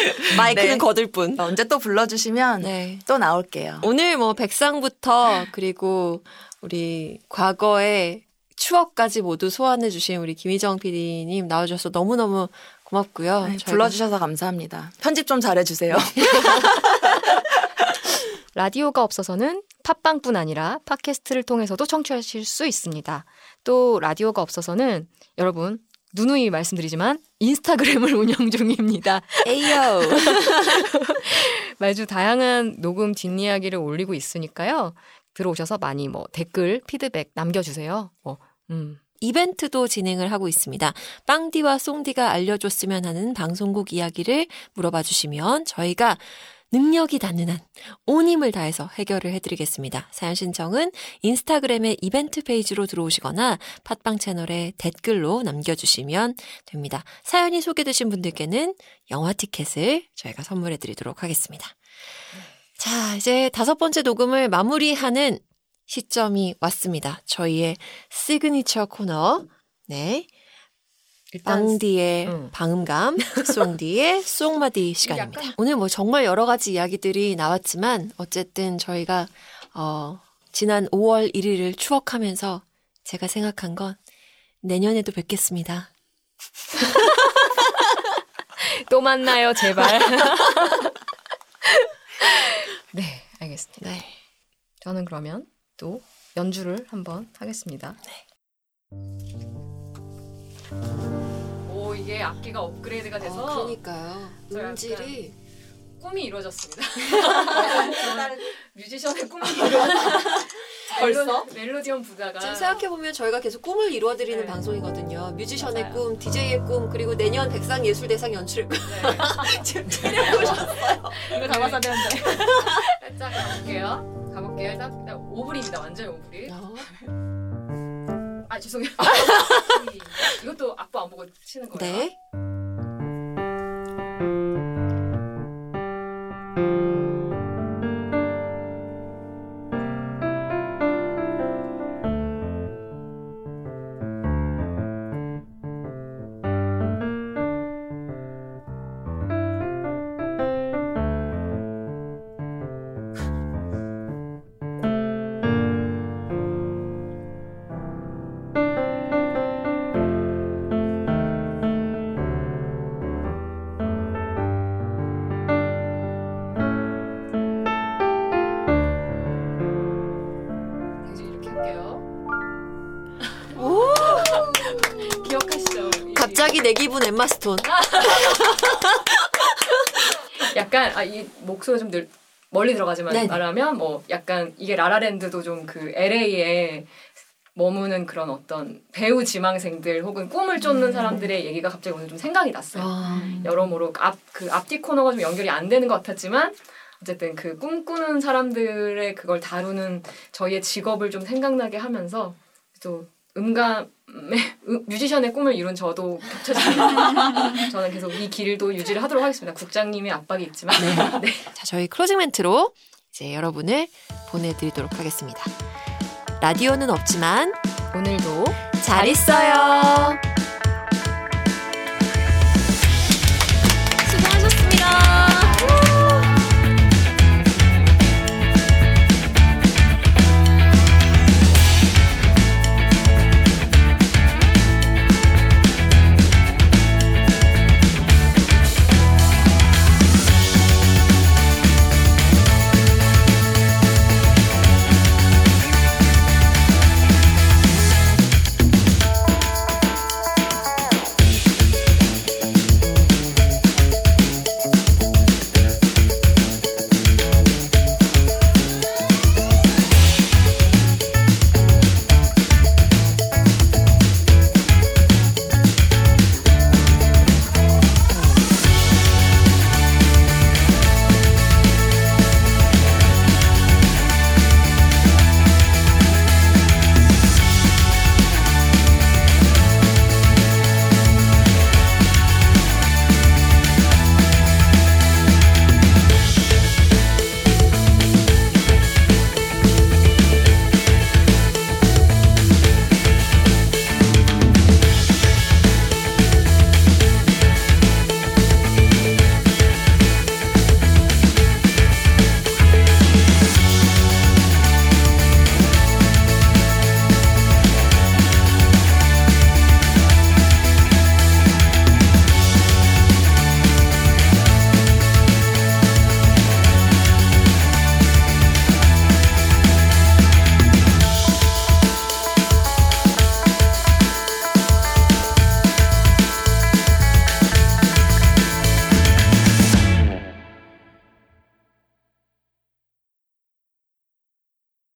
마이크는 네. 거들 뿐. 언제 또 불러주시면 네. 또 나올게요. 오늘 뭐 백상부터 그리고 우리 과거의 추억까지 모두 소환해 주신 우리 김희정 PD님 나와주셔서 너무너무 고맙고요. 네, 저희가 불러주셔서 감사합니다. 편집 좀 잘해주세요. 라디오가 없어서는 팟빵뿐 아니라 팟캐스트를 통해서도 청취하실 수 있습니다. 또 라디오가 없어서는 여러분 누누이 말씀드리지만 인스타그램을 운영 중입니다. 에이요. 매주 다양한 녹음 뒷이야기를 올리고 있으니까요. 들어오셔서 많이 뭐 댓글, 피드백 남겨주세요. 뭐, 음. 이벤트도 진행을 하고 있습니다. 빵디와 송디가 알려줬으면 하는 방송국 이야기를 물어봐 주시면 저희가 능력이 닿는 한 온 힘을 다해서 해결을 해드리겠습니다. 사연 신청은 인스타그램의 이벤트 페이지로 들어오시거나 팟빵 채널에 댓글로 남겨주시면 됩니다. 사연이 소개되신 분들께는 영화 티켓을 저희가 선물해드리도록 하겠습니다. 자, 이제 다섯 번째 녹음을 마무리하는 시점이 왔습니다. 저희의 시그니처 코너. 네. 빵디의 음. 방음감, 송디의 송마디 시간입니다. 약간- 오늘 뭐 정말 여러 가지 이야기들이 나왔지만 어쨌든 저희가 어 지난 5월 1일을 추억하면서 제가 생각한 건 내년에도 뵙겠습니다. 또 만나요, 제발. 네, 알겠습니다. 네. 저는 그러면 또 연주를 한번 하겠습니다. 오, 이게 악기가 업그레이드가 돼서 그러니까요. 저 약간- 음질이 꿈이 이루어졌습니다. 뮤지션의 꿈이 이루어졌어요. 벌써? 멜로디언 부자가 지금 생각해 보면 저희가 계속 꿈을 이루어드리는 네. 방송이거든요. 뮤지션의 맞아요. 꿈, DJ의 꿈, 그리고 내년 백상 예술대상 연출의 꿈. 네. 지금 차려보셨어요. 이거 담아서 되는데. 살짝 가볼게요. 가볼게요. 일단, 일단 오브리입니다. 완전 오브리. 아 죄송해요. 이것도 악보 안 보고 치는 거예요. 네. 엠마 스톤. 약간 아, 이 목소리 좀 늘, 멀리 들어가지만 네네. 말하면 뭐 약간 이게 라라랜드도 좀 그 LA에 머무는 그런 어떤 배우 지망생들 혹은 꿈을 쫓는 사람들의 얘기가 갑자기 오늘 좀 생각이 났어요. 아, 여러모로 앞 그 앞뒤 코너가 좀 연결이 안 되는 것 같았지만 어쨌든 그 꿈꾸는 사람들의 그걸 다루는 저희의 직업을 좀 생각나게 하면서 또 음감의 음, 뮤지션의 꿈을 이룬 저도 겹쳐집니다. 저는 계속 이 길도 유지를 하도록 하겠습니다. 국장님의 압박이 있지만 네. 자, 저희 closing 멘트로 이제 여러분을 보내드리도록 하겠습니다. 라디오는 없지만 오늘도 잘 있어요.